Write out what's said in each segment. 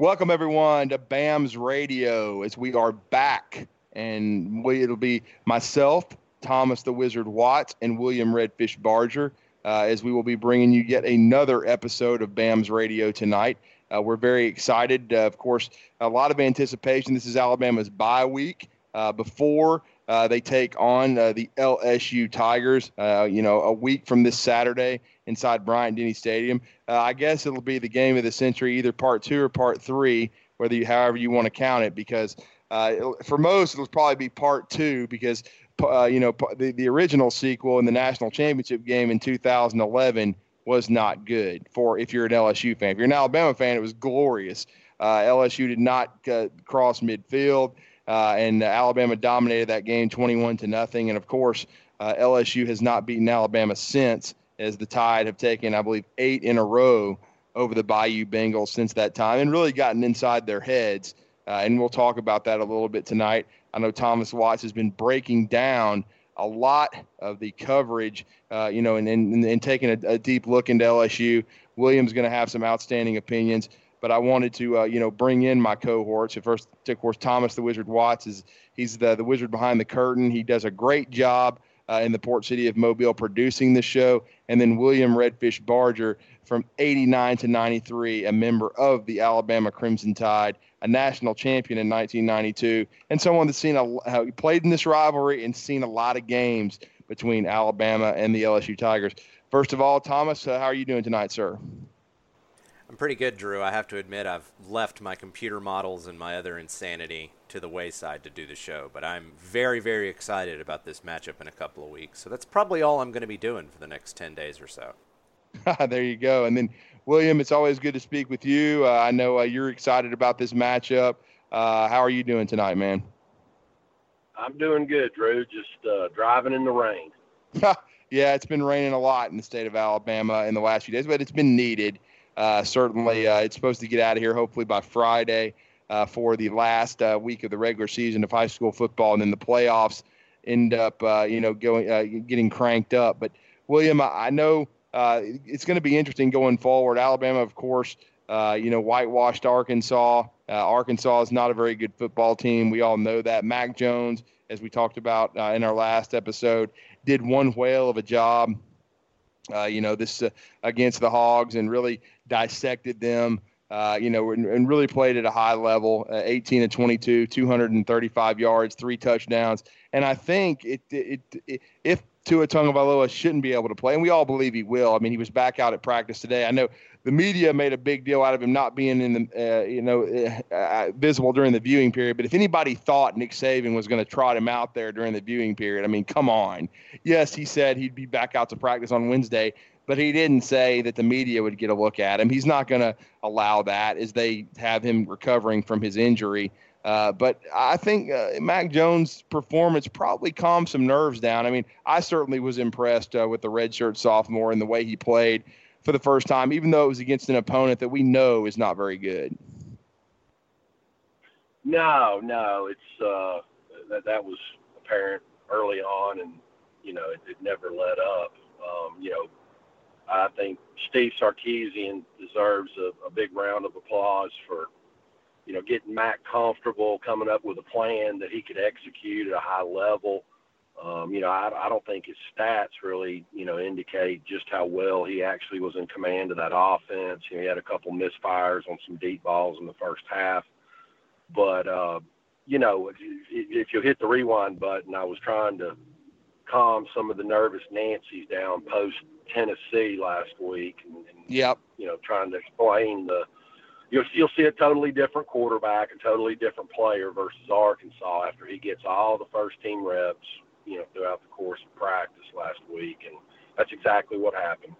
Welcome everyone to BAMS Radio as we are back, and we, it'll be myself, Thomas the Wizard Watts, and William Redfish Barger uh, as we will be bringing you yet another episode of BAMS Radio tonight. Uh, we're very excited. Uh, of course, a lot of anticipation. This is Alabama's bye week uh, before uh, they take on uh, the LSU Tigers. you know, a week from this Saturday inside Bryant Denny Stadium. Uh, I guess it'll be the game of the century, either part two or part three, whether you, however you want to count it. Because uh, for most, it'll probably be part two because uh, you know the, the original sequel in the national championship game in 2011 was not good for if you're an LSU fan. If you're an Alabama fan, it was glorious. Uh, LSU did not uh, cross midfield. Uh, and Alabama dominated that game 21 to nothing. And of course, LSU has not beaten Alabama since as the Tide have taken, I believe, eight in a row over the Bayou Bengals since that time and really gotten inside their heads. Uh, and we'll talk about that a little bit tonight. I know Thomas Watts has been breaking down a lot of the coverage, uh, you know, and, and, and taking a, a, deep look into LSU. William's going to have some outstanding opinions, but I wanted to, uh, you know, bring in my cohorts. At first, of course, Thomas the Wizard Watts is he's the the wizard behind the curtain. He does a great job uh, in the port city of Mobile producing the show, and then William Redfish Barger from 89 to 93, a member of the Alabama Crimson Tide, a national champion in 1992, and someone that's seen a played in this rivalry and seen a lot of games between Alabama and the LSU Tigers. First of all, Thomas, uh, how are you doing tonight, sir? I'm pretty good, Drew. I have to admit, I've left my computer models and my other insanity to the wayside to do the show, but I'm very, very excited about this matchup in a couple of weeks. So that's probably all I'm going to be doing for the next 10 days or so. there you go. And then, William, it's always good to speak with you. Uh, I know uh, you're excited about this matchup. Uh, how are you doing tonight, man? I'm doing good, Drew. Just uh, driving in the rain. yeah, it's been raining a lot in the state of Alabama in the last few days, but it's been needed. Uh, certainly, uh, it's supposed to get out of here hopefully by Friday uh, for the last uh, week of the regular season of high school football, and then the playoffs end up, uh, you know, going uh, getting cranked up. But William, I, I know it's going to be interesting going forward. Alabama, of course, you know, whitewashed Arkansas. Arkansas is not a very good football team. We all know that. Mac Jones, as we talked about in our last episode, did one whale of a job. You know, this against the Hogs and really dissected them. Uh, you know, and, and, really played at a high level. Uh, 18 to 22, 235 yards, three touchdowns, and I think it, it, it if Tua Tagovailoa shouldn't be able to play, and we all believe he will. I mean, he was back out at practice today. I know the media made a big deal out of him not being in the, uh, you know, uh, uh visible during the viewing period. But if anybody thought Nick Saban was going to trot him out there during the viewing period, I mean, come on. Yes, he said he'd be back out to practice on Wednesday but he didn't say that the media would get a look at him. He's not going to allow that as they have him recovering from his injury. Uh, but I think uh, Mac Jones' performance probably calmed some nerves down. I mean, I certainly was impressed uh, with the redshirt sophomore and the way he played for the first time, even though it was against an opponent that we know is not very good. No, no, it's uh, that that was apparent early on, and you know it, it never let up. Um, you know, I think Steve Sarkisian deserves a, a big round of applause for, you know, getting Mac comfortable, coming up with a plan that he could execute at a high level. Um, you know, I, I don't think his stats really, you know, indicate just how well he actually was in command of that offense. You know, he had a couple misfires on some deep balls in the first half, but uh, you know, if, if you hit the rewind button, I was trying to calm some of the nervous Nancy's down post Tennessee last week, and, and yep. you know, trying to explain the you'll you'll see a totally different quarterback, a totally different player versus Arkansas after he gets all the first team reps, you know, throughout the course of practice last week, and that's exactly what happened.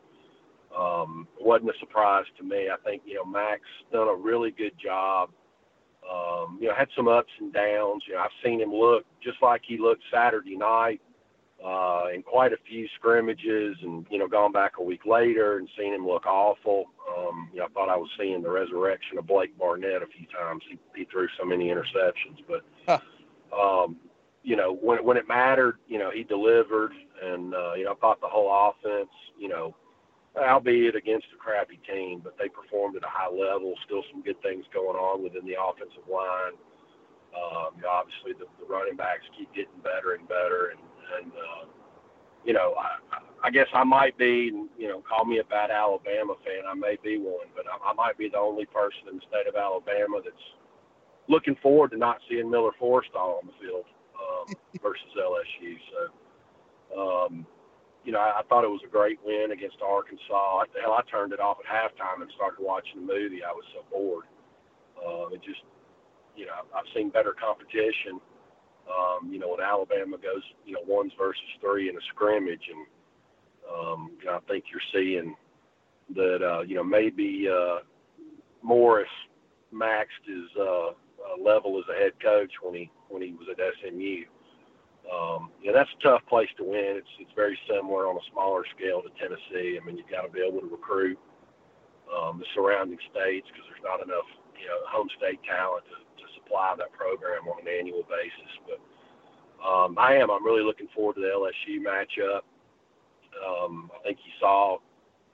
Um, it wasn't a surprise to me. I think you know Max done a really good job. Um, you know, had some ups and downs. You know, I've seen him look just like he looked Saturday night uh, in quite a few scrimmages, and you know, gone back a week later and seen him look awful. Um, you know, I thought I was seeing the resurrection of Blake Barnett a few times. He, he threw so many interceptions, but huh. um, you know, when when it mattered, you know, he delivered, and uh, you know, I thought the whole offense, you know, albeit against a crappy team, but they performed at a high level. Still some good things going on within the offensive line. Um, you know, obviously, the, the running backs keep getting better and better, and, and uh, you know, I, I guess I might be, you know, call me a bad Alabama fan. I may be one, but I, I might be the only person in the state of Alabama that's looking forward to not seeing Miller Forristall on the field um, versus LSU. So, um, you know, I, I thought it was a great win against Arkansas. Hell, I turned it off at halftime and started watching the movie. I was so bored. Um, it just, you know, I've seen better competition. Um, you know, when Alabama goes, you know, ones versus three in a scrimmage, and um, you know, I think you're seeing that, uh, you know, maybe uh, Morris maxed his uh, uh, level as a head coach when he when he was at SMU. Um, you know, that's a tough place to win. It's it's very similar on a smaller scale to Tennessee. I mean, you've got to be able to recruit um, the surrounding states because there's not enough you know home state talent to, to supply that program on an annual basis. But um, I am. I'm really looking forward to the LSU matchup. Um, I think you saw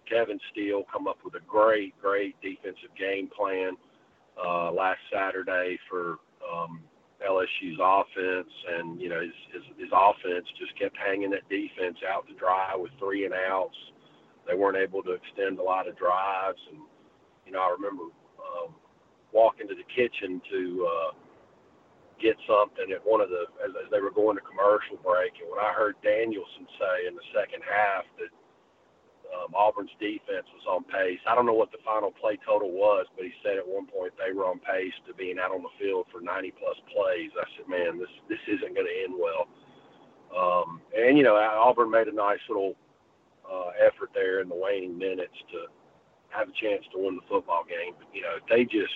Kevin Steele come up with a great, great defensive game plan uh, last Saturday for um, LSU's offense, and you know his, his his offense just kept hanging that defense out to dry with three and outs. They weren't able to extend a lot of drives, and you know I remember um, walking to the kitchen to uh, get something at one of the as, as they were going to commercial break, and when I heard Danielson say in the second half that um, Auburn's defense was on pace. I don't know what the final play total was, but he said at one point they were on pace to being out on the field for 90 plus plays. I said, man, this this isn't going to end well. Um, and you know, Auburn made a nice little uh, effort there in the waning minutes to have a chance to win the football game. But you know, they just,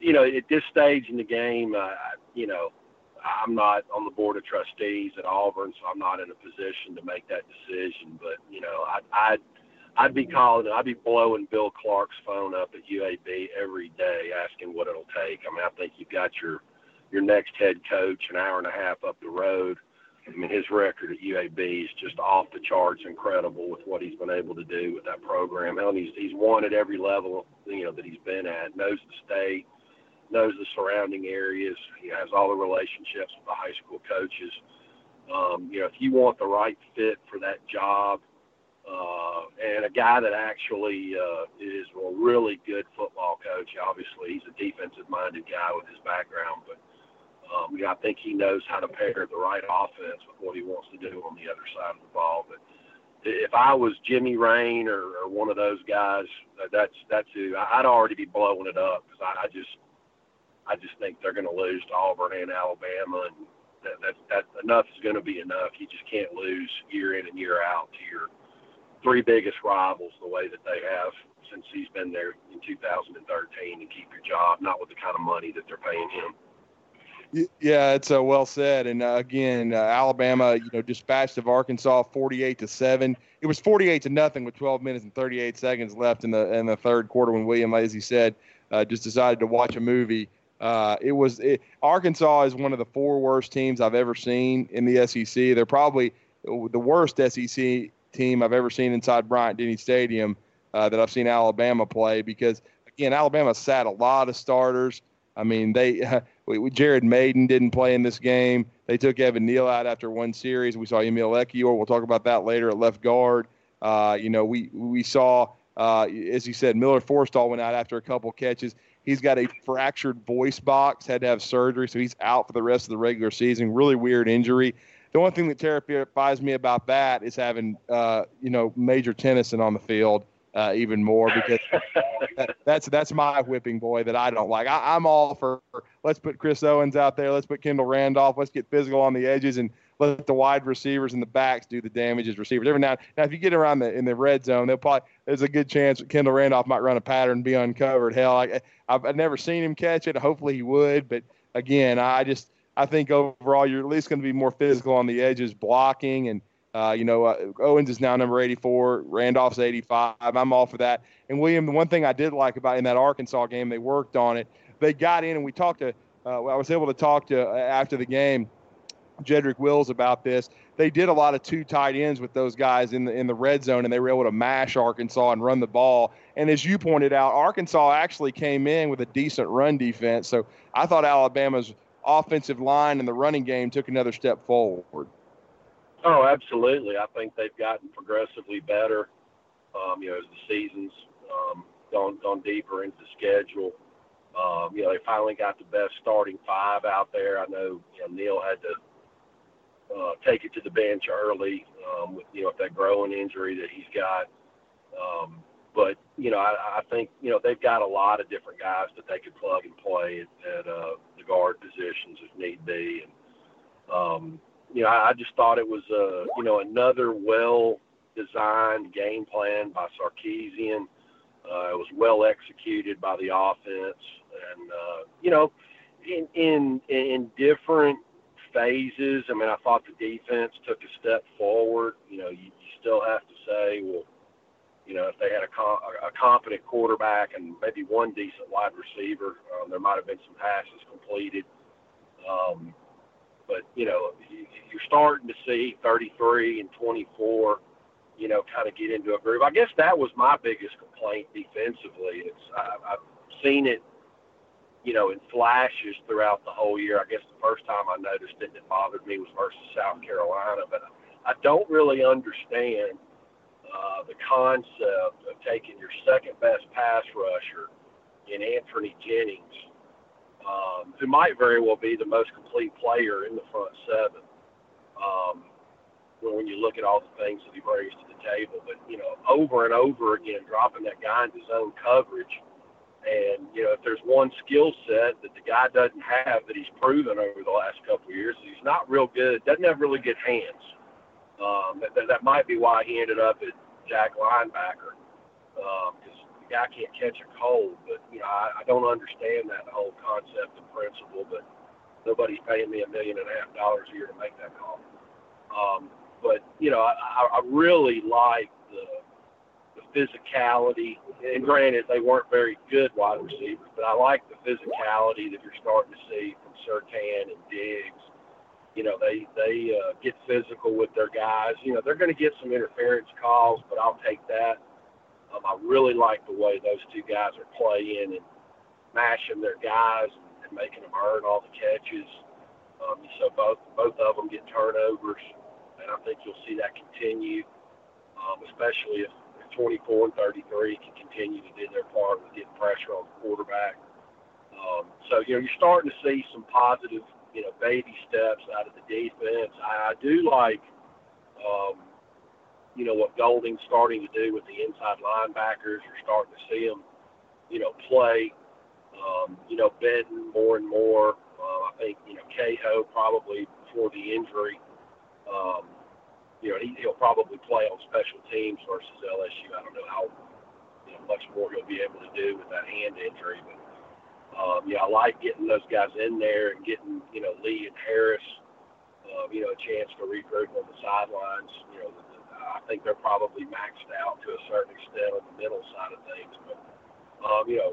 you know, at this stage in the game, uh, you know, I'm not on the board of trustees at Auburn, so I'm not in a position to make that decision. But you know, I, I'd I'd be calling, I'd be blowing Bill Clark's phone up at UAB every day, asking what it'll take. I mean, I think you've got your your next head coach an hour and a half up the road. I mean, his record at UAB is just off the charts, incredible with what he's been able to do with that program. And he's he's won at every level, you know, that he's been at. Knows the state knows the surrounding areas. He has all the relationships with the high school coaches. Um, you know, if you want the right fit for that job, uh, and a guy that actually uh, is a really good football coach. Obviously, he's a defensive-minded guy with his background, but um, you know, I think he knows how to pair the right offense with what he wants to do on the other side of the ball. But if I was Jimmy Rane or, or one of those guys, that's that's who I'd already be blowing it up because I, I just I just think they're going to lose to Auburn and Alabama, and that, that, that enough is going to be enough. You just can't lose year in and year out to your three biggest rivals the way that they have since he's been there in 2013 and keep your job, not with the kind of money that they're paying him. Yeah, it's uh, well said. And uh, again, uh, Alabama, you know, dispatched of Arkansas 48 to seven. It was 48 to nothing with 12 minutes and 38 seconds left in the in the third quarter when William, as he said, uh, just decided to watch a movie. Uh, it was it, Arkansas is one of the four worst teams I've ever seen in the SEC. They're probably the worst SEC team I've ever seen inside Bryant Denny Stadium uh, that I've seen Alabama play because again Alabama sat a lot of starters. I mean they uh, we, Jared Mayden didn't play in this game. They took Evan Neal out after one series. We saw Emil Ekiyor. We'll talk about that later at left guard. Uh, you know we we saw uh, as you said Miller Forristall went out after a couple catches. He's got a fractured voice box, had to have surgery, so he's out for the rest of the regular season. Really weird injury. The one thing that terrifies me about that is having, uh, you know, Major Tennison on the field uh, even more because that, that's that's my whipping boy that I don't like. I, I'm all for let's put Chris Owens out there, let's put Kendall Randolph, let's get physical on the edges and let the wide receivers and the backs do the damage as receivers. Every now, now if you get around the in the red zone, they'll probably there's a good chance Kendall Randolph might run a pattern and be uncovered. Hell, I, I've, I've never seen him catch it. Hopefully he would, but again, I just I think overall you're at least going to be more physical on the edges, blocking and. Uh, you know, uh, Owens is now number 84. Randolph's 85. I'm all for that. And William, the one thing I did like about in that Arkansas game, they worked on it. They got in, and we talked to. Uh, I was able to talk to uh, after the game Jedrick Wills about this. They did a lot of two tight ends with those guys in the in the red zone, and they were able to mash Arkansas and run the ball. And as you pointed out, Arkansas actually came in with a decent run defense. So I thought Alabama's offensive line and the running game took another step forward. Oh, absolutely. I think they've gotten progressively better. Um, you know, as the seasons um, gone gone deeper into the schedule. Um, you know, they finally got the best starting five out there. I know, you know, Neal had to uh, take it to the bench early um, with you know with that growing injury that he's got. Um, but you know, I, I think you know they've got a lot of different guys that they could plug and play at, at uh, the guard positions if need be. And um, you know, I, I just thought it was uh, you know another well designed game plan by Sarkisian. Uh, it was well executed by the offense, and uh, you know, in in in different phases. I mean, I thought the defense took a step forward. You know, you, you still have to say, well, you know, if they had a, a competent quarterback and maybe one decent wide receiver, um, there might have been some passes completed. Um, but you know, you, you're starting to see 33 and 24, you know, kind of get into a groove. I guess that was my biggest complaint defensively. It's I, I've seen it you know, in flashes throughout the whole year. I guess the first time I noticed it that bothered me was versus South Carolina, but I don't really understand uh, the concept of taking your second best pass rusher in Anfernee Jennings, um, who might very well be the most complete player in the front seven. Um, when you look at all the things that he brings to the table, but you know, over and over again, dropping that guy into zone coverage and you know, if there's one skill set that the guy doesn't have that he's proven over the last couple of years, he's not real good. Doesn't have really good hands. Um, that, that might be why he ended up at Jack linebacker because um, the guy can't catch a cold. But you know, I, I don't understand that whole concept and principle. But nobody's paying me a million and a half dollars a year to make that call. Um, but you know, I, I really like physicality. And granted, they weren't very good wide receivers, but I like the physicality that you're starting to see from Surtain and Diggs. You know, they they uh, get physical with their guys. You know, they're going to get some interference calls, but I'll take that. Um, I really like the way those two guys are playing and mashing their guys and, and making them earn all the catches. Um, so both both of them get turnovers, and I think you'll see that continue, um, especially if 24 and 33 can continue to do their part with getting pressure on the quarterback. Um, so, you know, you're starting to see some positive, you know, baby steps out of the defense. I, I do like, um, you know, what Golding's starting to do with the inside linebackers. You're starting to see them, you know, play, um, you know, Benton more and more. Uh, I think, you know, Kaho probably before the injury, um, you know, he, he'll probably play on special teams versus LSU. I don't know how you know, much more he'll be able to do with that hand injury, but um, yeah, I like getting those guys in there and getting you know Lee and Harris, um, you know, a chance to regroup on the sidelines. You know, the, the, I think they're probably maxed out to a certain extent on the middle side of things, but um, you know,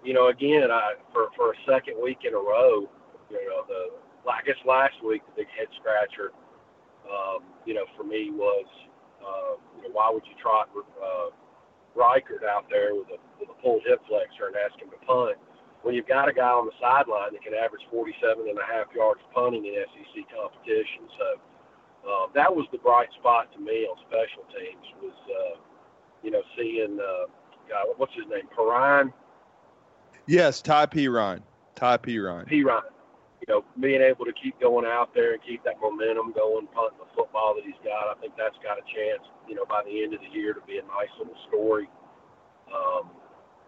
you know, again, I for for a second week in a row, you know, the I guess last week the big head scratcher um, you know, for me was, uh, you know, why would you trot uh, Reichard out there with a, with a pulled hip flexor and ask him to punt when you've got a guy on the sideline that can average 47 and a half yards punting in SEC competition? So uh, that was the bright spot to me on special teams was, uh, you know, seeing, uh, God, what's his name, Perine? Yes, Ty Perine. Ty Perine. Perine you know, being able to keep going out there and keep that momentum going, punting the football that he's got, I think that's got a chance, you know, by the end of the year to be a nice little story. Um,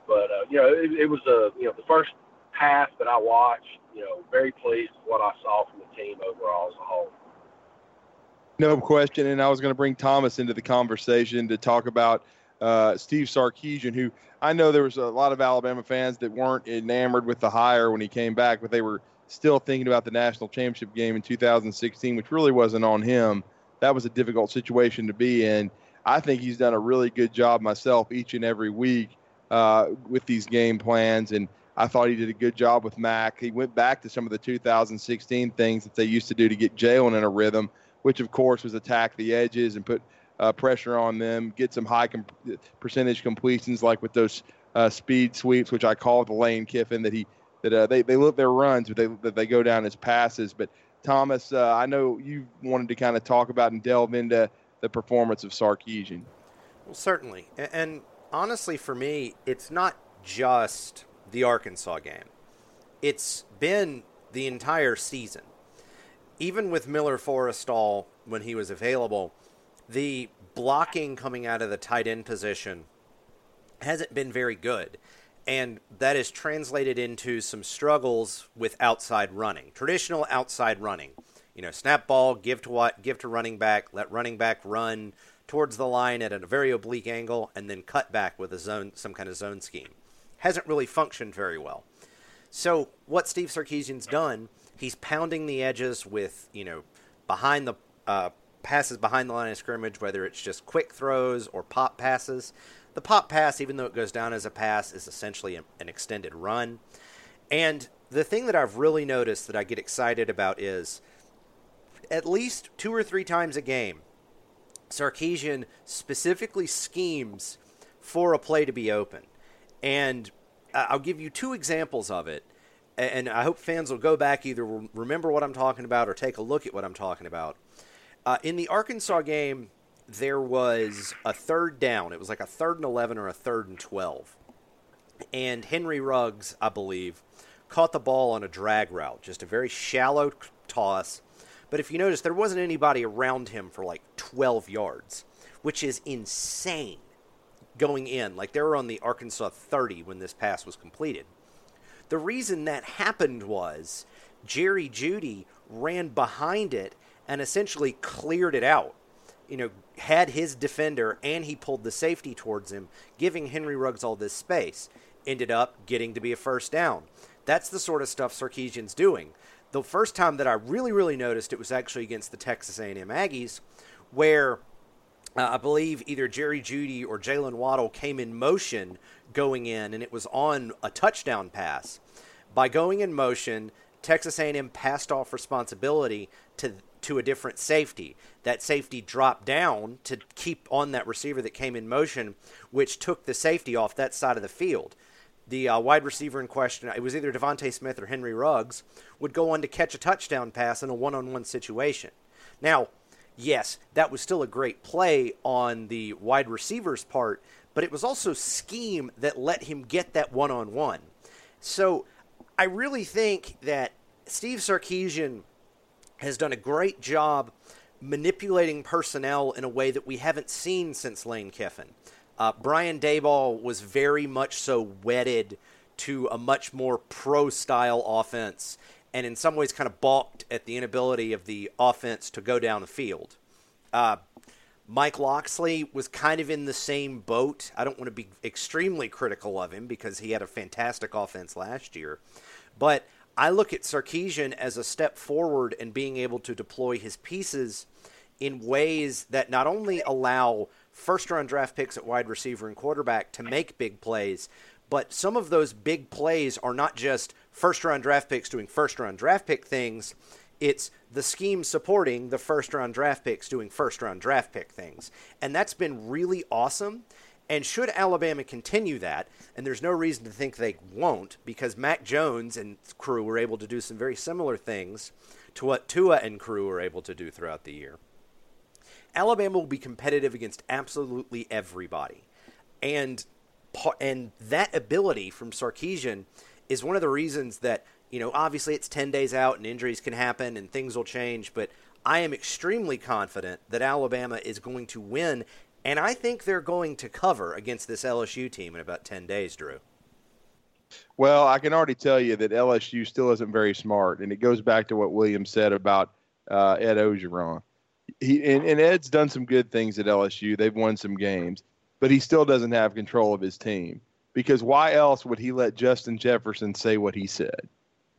but, uh, you know, it, it was a, you know, the first half that I watched, you know, very pleased with what I saw from the team overall as a whole. No question. And I was going to bring Thomas into the conversation to talk about uh, Steve Sarkisian, who I know there was a lot of Alabama fans that weren't enamored with the hire when he came back, but they were still thinking about the national championship game in 2016, which really wasn't on him. That was a difficult situation to be in. I think he's done a really good job myself each and every week uh, with these game plans, and I thought he did a good job with Mac. He went back to some of the 2016 things that they used to do to get Jalen in a rhythm, which of course was attack the edges and put uh, pressure on them, get some high comp- percentage completions like with those uh, speed sweeps, which I call the Lane Kiffin that he that uh, they they look their runs, but they that they go down as passes. But Thomas, uh, I know you wanted to kind of talk about and delve into the performance of Sarkisian. Well, certainly, and, and honestly, for me, it's not just the Arkansas game. It's been the entire season. Even with Miller Forristall when he was available, the blocking coming out of the tight end position hasn't been very good. And that is translated into some struggles with outside running, traditional outside running. You know, snap ball, give to what, give to running back, let running back run towards the line at a very oblique angle, and then cut back with a zone, some kind of zone scheme hasn't really functioned very well. So what Steve Sarkisian's done, he's pounding the edges with you know behind the uh, passes behind the line of scrimmage, whether it's just quick throws or pop passes. The pop pass, even though it goes down as a pass, is essentially an extended run. And the thing that I've really noticed that I get excited about is at least two or three times a game, Sarkisian specifically schemes for a play to be open. And I'll give you two examples of it. And I hope fans will go back either remember what I'm talking about or take a look at what I'm talking about. Uh, in the Arkansas game, there was a third down. It was like a third and 11 or a third and 12. And Henry Ruggs, I believe, caught the ball on a drag route, just a very shallow toss. But if you notice, there wasn't anybody around him for like 12 yards, which is insane going in. Like they were on the Arkansas 30 when this pass was completed. The reason that happened was Jerry Jeudy ran behind it and essentially cleared it out. You know, had his defender and he pulled the safety towards him, giving Henry Ruggs all this space. Ended up getting to be a first down. That's the sort of stuff Sarkisian's doing. The first time that I really, really noticed it was actually against the Texas A&M Aggies, where uh, I believe either Jerry Jeudy or Jaylen Waddle came in motion going in, and it was on a touchdown pass. By going in motion, Texas A&M passed off responsibility to to a different safety. That safety dropped down to keep on that receiver that came in motion, which took the safety off that side of the field. The uh, wide receiver in question, it was either DeVonta Smith or Henry Ruggs, would go on to catch a touchdown pass in a one-on-one situation. Now, yes, that was still a great play on the wide receiver's part, but it was also scheme that let him get that one on one. So I really think that Steve Sarkisian has done a great job manipulating personnel in a way that we haven't seen since Lane Kiffin. Uh, Brian Daboll was very much so wedded to a much more pro style offense and in some ways kind of balked at the inability of the offense to go down the field. Uh, Mike Locksley was kind of in the same boat. I don't want to be extremely critical of him because he had a fantastic offense last year. But I look at Sarkisian as a step forward in being able to deploy his pieces in ways that not only allow first round draft picks at wide receiver and quarterback to make big plays, but some of those big plays are not just first round draft picks doing first round draft pick things. It's the scheme supporting the first round draft picks doing first round draft pick things. And that's been really awesome. And should Alabama continue that, and there's no reason to think they won't, because Mac Jones and crew were able to do some very similar things to what Tua and crew were able to do throughout the year. Alabama will be competitive against absolutely everybody. And and that ability from Sarkisian is one of the reasons that, you know, obviously it's 10 days out and injuries can happen and things will change, but I am extremely confident that Alabama is going to win, and I think they're going to cover against this LSU team in about 10 days, Drew. Well, I can already tell you that LSU still isn't very smart, and it goes back to what William said about uh, Ed Orgeron. He and, and Ed's done some good things at LSU. They've won some games, but he still doesn't have control of his team because why else would he let Justin Jefferson say what he said?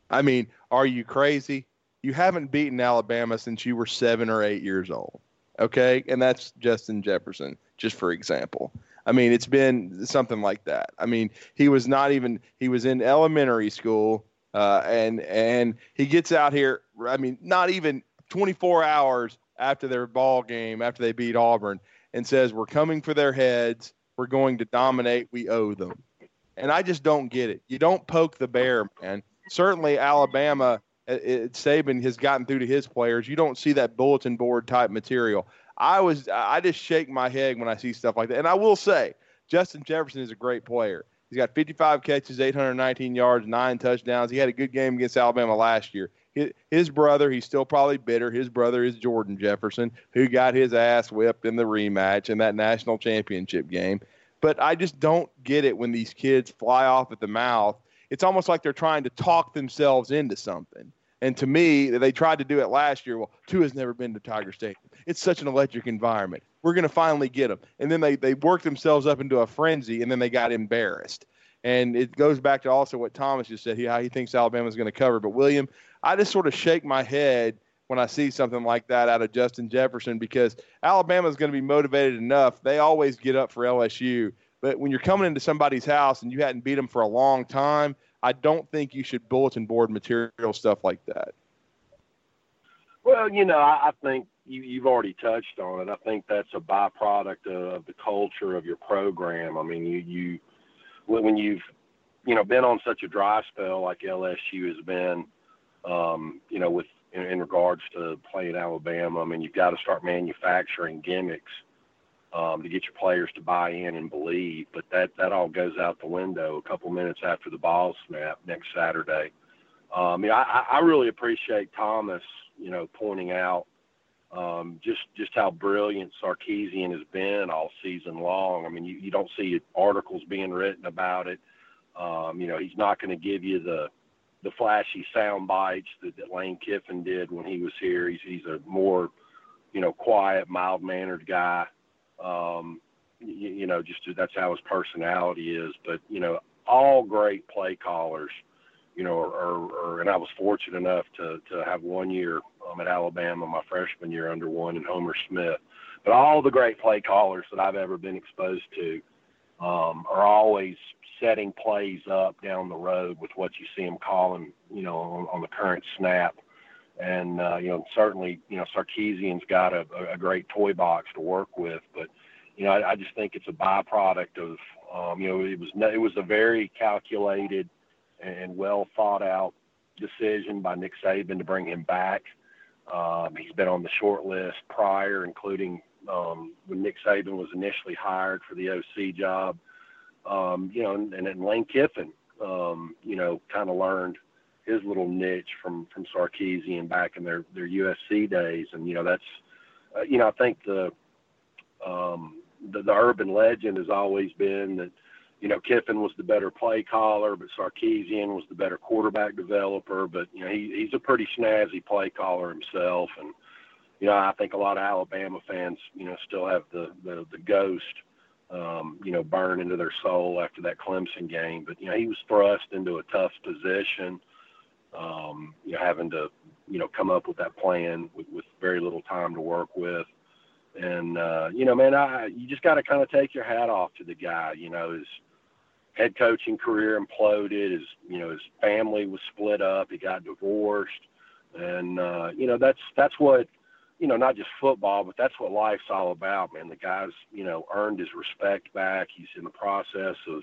I mean, are you crazy? You haven't beaten Alabama since you were seven or eight years old. Okay. And that's Justin Jefferson, just for example. I mean, it's been something like that. I mean, he was not even he was in elementary school, uh, and and he gets out here. I mean, not even 24 hours after their ball game, after they beat Auburn, and says, "We're coming for their heads. We're going to dominate. We owe them." And I just don't get it. You don't poke the bear, man. Certainly, Alabama, it, uh, uh, Saban has gotten through to his players. You don't see that bulletin board type material. I was, I just shake my head when I see stuff like that. And I will say, Justin Jefferson is a great player. He's got 55 catches, 819 yards, nine touchdowns. He had a good game against Alabama last year. His brother, he's still probably bitter. His brother is Jordan Jefferson, who got his ass whipped in the rematch in that national championship game. But I just don't get it when these kids fly off at the mouth. It's almost like they're trying to talk themselves into something. And to me, they tried to do it last year. Well, Tua has never been to Tiger Stadium. It's such an electric environment. We're going to finally get them. And then they, they worked themselves up into a frenzy, and then they got embarrassed. And it goes back to also what Thomas just said, he, how he thinks Alabama's going to cover. But, William, I just sort of shake my head when I see something like that out of Justin Jefferson because Alabama is going to be motivated enough. They always get up for LSU. But when you're coming into somebody's house and you hadn't beat them for a long time, I don't think you should bulletin board material stuff like that. Well, you know, I, I think you, you've already touched on it. I think that's a byproduct of, of the culture of your program. I mean, you, you when you've you know been on such a dry spell like LSU has been, um, you know, with in, in regards to playing Alabama, I mean, you've got to start manufacturing gimmicks um, to get your players to buy in and believe. But that that all goes out the window a couple minutes after the ball snap next Saturday. Um, yeah, I, I really appreciate Thomas, you know, pointing out um, just just how brilliant Sarkisian has been all season long. I mean, you, you don't see articles being written about it. Um, you know, he's not going to give you the the flashy sound bites that, that Lane Kiffin did when he was here. He's he's a more you know quiet, mild mannered guy. Um, you, you know, just that's how his personality is. But you know, all great play callers, you know, are, are and I was fortunate enough to to have one year um, at Alabama, my freshman year under one, and Homer Smith. But all the great play callers that I've ever been exposed to um, are always setting plays up down the road with what you see them calling, you know, on, on the current snap. And uh, you know, certainly, you know, Sarkisian's got a, a great toy box to work with, but you know, I, I just think it's a byproduct of, um, you know, it was it was a very calculated and well thought out decision by Nick Saban to bring him back. Um, he's been on the short list prior, including um, when Nick Saban was initially hired for the OC job. Um, you know, and, and then Lane Kiffin, um, you know, kind of learned his little niche from from Sarkisian back in their their USC days, and you know that's, uh, you know, I think the, um, the the urban legend has always been that, you know, Kiffin was the better play caller, but Sarkisian was the better quarterback developer. But you know, he he's a pretty snazzy play caller himself, and you know, I think a lot of Alabama fans, you know, still have the the, the ghost um, you know, burn into their soul after that Clemson game. But, you know, he was thrust into a tough position um, you know, having to, you know, come up with that plan with, with very little time to work with. And, uh, you know, man, I, you just got to kind of take your hat off to the guy, you know, his head coaching career imploded. His, you know, his family was split up. He got divorced. And, uh, you know, that's, that's what, you know, not just football, but that's what life's all about, man. The guy's, you know, earned his respect back. He's in the process of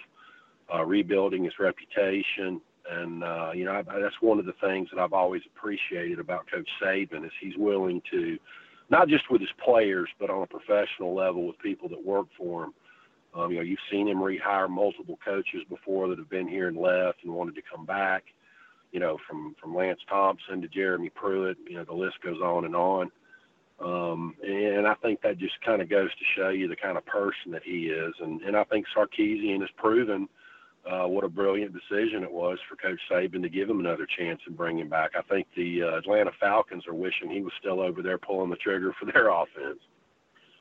uh, rebuilding his reputation. And uh, you know, I, that's one of the things that I've always appreciated about Coach Saban is he's willing to, not just with his players, but on a professional level with people that work for him. Um, you know, you've seen him rehire multiple coaches before that have been here and left and wanted to come back. You know, from from Lance Thompson to Jeremy Pruitt. You know, the list goes on and on. Um, and I think that just kind of goes to show you the kind of person that he is. And, and I think Sarkisian has proven – uh, what a brilliant decision it was for Coach Saban to give him another chance and bring him back. I think the uh, Atlanta Falcons are wishing he was still over there pulling the trigger for their offense.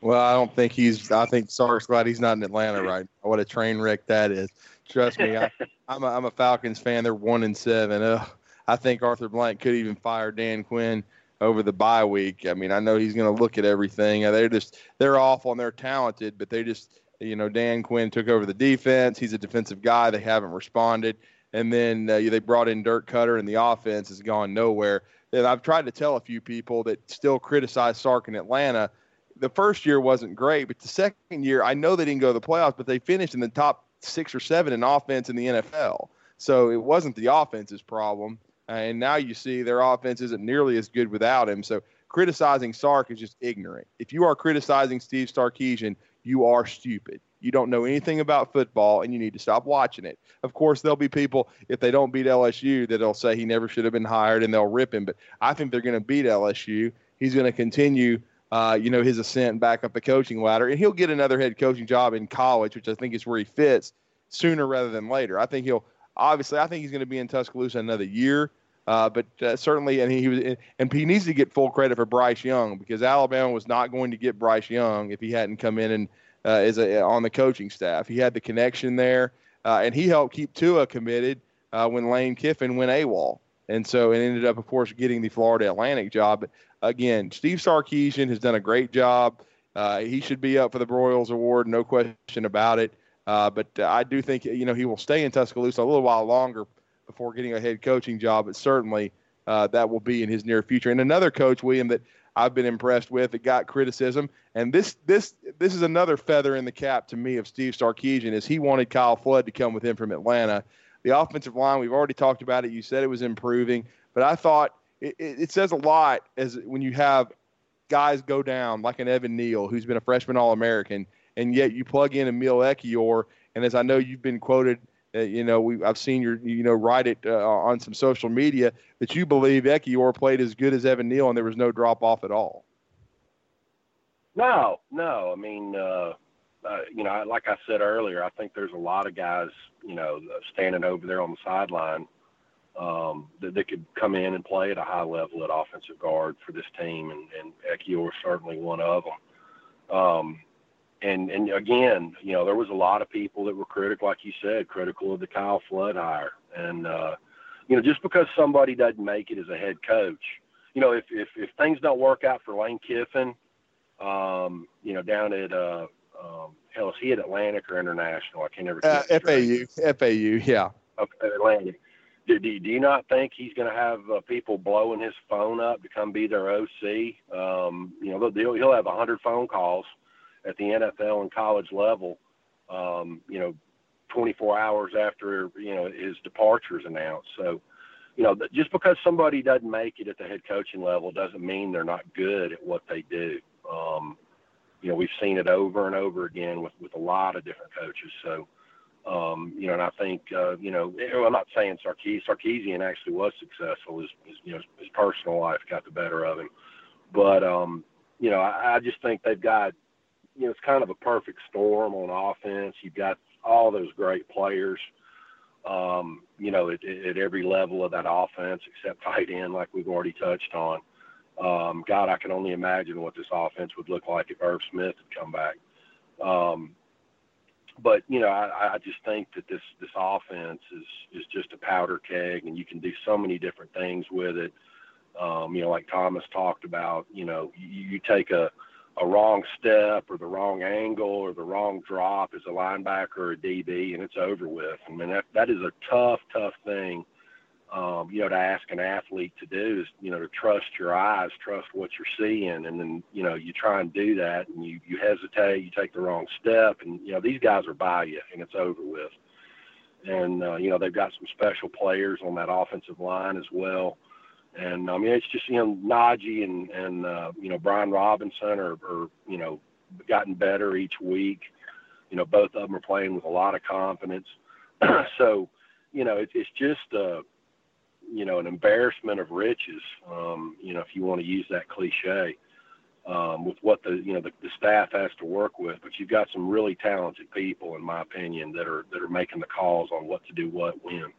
Well, I don't think he's. I think Sark's glad he's not in Atlanta right now. What a train wreck that is. Trust me, I, am a, I'm a Falcons fan. They're one and seven. Ugh, I think Arthur Blank could even fire Dan Quinn over the bye week. I mean, I know he's going to look at everything. They're just they're awful and they're talented, but they just You know, Dan Quinn took over the defense. He's a defensive guy. They haven't responded. And then uh, they brought in Dirk Koetter, and the offense has gone nowhere. And I've tried to tell a few people that still criticize Sark in Atlanta. The first year wasn't great, but the second year, I know they didn't go to the playoffs, but they finished in the top six or seven in offense in the NFL. So it wasn't the offense's problem. And now you see their offense isn't nearly as good without him. So criticizing Sark is just ignorant. If you are criticizing Steve Sarkisian, you are stupid. You don't know anything about football, and you need to stop watching it. Of course, there'll be people if they don't beat LSU that'll say he never should have been hired, and they'll rip him. But I think they're going to beat LSU. He's going to continue, uh, you know, his ascent back up the coaching ladder, and he'll get another head coaching job in college, which I think is where he fits sooner rather than later. I think he'll obviously. I think he's going to be in Tuscaloosa another year. Uh, but uh, certainly, and he was, and he needs to get full credit for Bryce Young because Alabama was not going to get Bryce Young if he hadn't come in and uh, as a, on the coaching staff. He had the connection there, uh, and he helped keep Tua committed uh, when Lane Kiffin went AWOL, and so it ended up, of course, getting the Florida Atlantic job. But again, Steve Sarkisian has done a great job. Uh, he should be up for the Broyles Award, no question about it. but I do think you know he will stay in Tuscaloosa a little while longer before getting a head coaching job, but certainly uh, that will be in his near future. And another coach, William, that I've been impressed with that got criticism, and this this this is another feather in the cap to me of Steve Sarkisian is he wanted Kyle Flood to come with him from Atlanta. The offensive line, we've already talked about it. You said it was improving, but I thought it, it, it says a lot as when you have guys go down like an Evan Neal, who's been a freshman All American, and yet you plug in Emil Ekiyor, and as I know you've been quoted – uh, you know, we I've seen your you know write it uh, on some social media that you believe Ekiyor played as good as Evan Neal and there was no drop off at all. No, no. I mean, uh, uh, you know, like I said earlier, I think there's a lot of guys, you know, standing over there on the sideline um, that, that could come in and play at a high level at offensive guard for this team, and, and Ekiyor is certainly one of them. Um, and and again, you know, there was a lot of people that were critical, like you said, critical of the Kyle Flood hire. And uh, you know, just because somebody doesn't make it as a head coach, you know, if if, if things don't work out for Lane Kiffin, um, you know, down at uh, um, hell, is he at Atlantic or International? I can't ever. Uh, FAU, FAU, yeah. Okay, Atlantic. Do, do, do you not think he's going to have uh, people blowing his phone up to come be their OC? Um, you know, he'll, he'll have a hundred phone calls at the NFL and college level, um, you know, 24 hours after, you know, his departure is announced. So, you know, just because somebody doesn't make it at the head coaching level doesn't mean they're not good at what they do. Um, you know, we've seen it over and over again with, with a lot of different coaches. So, um, you know, and I think, uh, you know, I'm not saying Sarkis, Sarkisian actually was successful. His, his, you know, his personal life got the better of him. But, um, you know, I, I just think they've got you know, it's kind of a perfect storm on offense. You've got all those great players, um, you know, at, at every level of that offense except tight end, like we've already touched on. Um, God, I can only imagine what this offense would look like if Irv Smith had come back. Um, but you know, I, I just think that this this offense is is just a powder keg, and you can do so many different things with it. Um, you know, like Thomas talked about. You know, you, you take a a wrong step or the wrong angle or the wrong drop as a linebacker or a DB, and it's over with. I mean, that, that is a tough, tough thing, um, you know, to ask an athlete to do is, you know, to trust your eyes, trust what you're seeing. And then, you know, you try and do that and you, you hesitate, you take the wrong step, and, you know, these guys are by you and it's over with. And, uh, you know, they've got some special players on that offensive line as well. And I mean, it's just you know Najee and and uh, you know Brian Robinson are, are you know gotten better each week. You know, both of them are playing with a lot of confidence. so, you know, it, it's just uh, you know an embarrassment of riches. Um, you know, if you want to use that cliche. Um, with what the you know the, the staff has to work with, but you've got some really talented people, in my opinion, that are that are making the calls on what to do, what, when.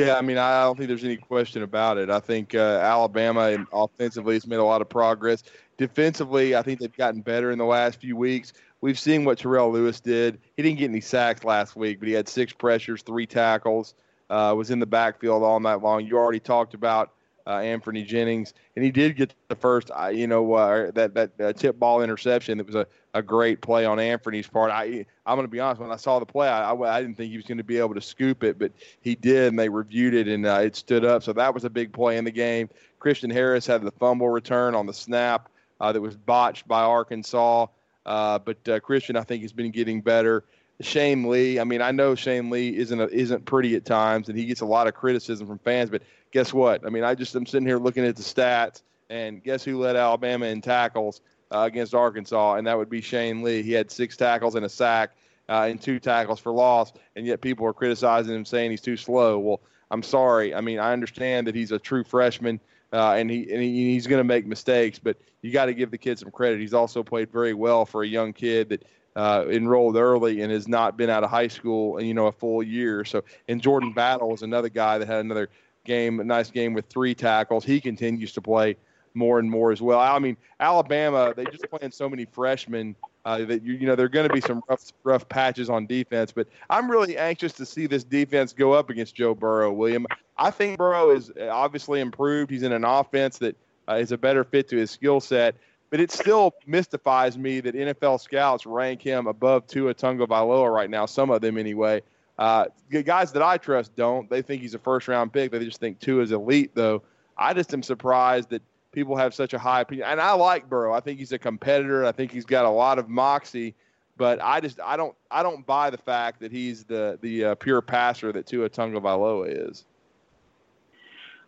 Yeah, I mean, I don't think there's any question about it. I think uh, Alabama offensively has made a lot of progress. Defensively, I think they've gotten better in the last few weeks. We've seen what Terrell Lewis did. He didn't get any sacks last week, but he had six pressures, three tackles, uh, was in the backfield all night long. You already talked about uh, Anfernee Jennings, and he did get the first, uh, you know, uh, that that uh, tip ball interception. That was a, a great play on Anthony's part. I I'm going to be honest. When I saw the play, I, I, I didn't think he was going to be able to scoop it, but he did, and they reviewed it, and uh, it stood up. So that was a big play in the game. Christian Harris had the fumble return on the snap uh, that was botched by Arkansas, uh, but Christian I think has been getting better. Shane Lee. I mean, I know Shane Lee isn't a, isn't pretty at times, and he gets a lot of criticism from fans. But guess what? I mean, I just I'm sitting here looking at the stats, and guess who led Alabama in tackles uh, against Arkansas? And that would be Shane Lee. He had six tackles and a sack, uh, and two tackles for loss, and yet people are criticizing him, saying he's too slow. Well, I'm sorry. I mean, I understand that he's a true freshman. Uh, and he and he, he's going to make mistakes, but you got to give the kid some credit. He's also played very well for a young kid that uh, enrolled early and has not been out of high school, you know, a full year. So, and Jordan Battle is another guy that had another game, a nice game with three tackles. He continues to play more and more as well. I mean, Alabama, they just playing so many freshmen uh, that you, you know there are going to be some rough, rough patches on defense. But I'm really anxious to see this defense go up against Joe Burrow. William, I think Burrow is obviously improved. He's in an offense that uh, is a better fit to his skill set. But it still mystifies me that NFL scouts rank him above Tua Tagovailoa right now. Some of them, anyway. Uh, the guys that I trust don't. They think he's a first round pick. They just think Tua is elite, though. I just am surprised that people have such a high opinion. And I like Burrow. I think he's a competitor. I think he's got a lot of moxie. But I just I don't I don't buy the fact that he's the the uh, pure passer that Tua Tagovailoa is.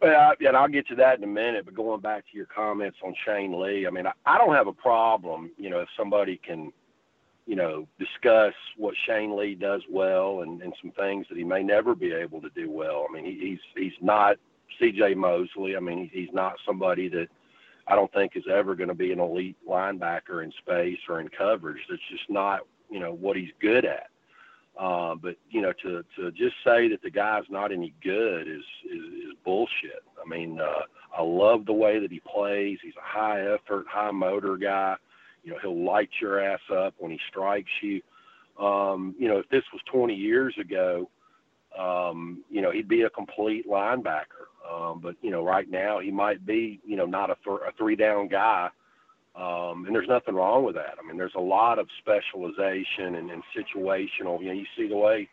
Well, and I'll get to that in a minute. But going back to your comments on Shane Lee, I mean, I, I don't have a problem, you know, if somebody can, you know, discuss what Shane Lee does well and, and some things that he may never be able to do well. I mean, he, he's he's not C.J. Mosley. I mean, he's not somebody that I don't think is ever going to be an elite linebacker in space or in coverage. That's just not, you know, what he's good at. Uh, but you know, to to just say that the guy's not any good is is, is bullshit. I mean, uh, I love the way that he plays. He's a high effort, high motor guy. You know, he'll light your ass up when he strikes you. Um, you know, if this was 20 years ago, um, you know, he'd be a complete linebacker. Um, but you know, right now he might be, you know, not a, th- a three down guy um, and there's nothing wrong with that. I mean, there's a lot of specialization and, and situational. You know, you see the way,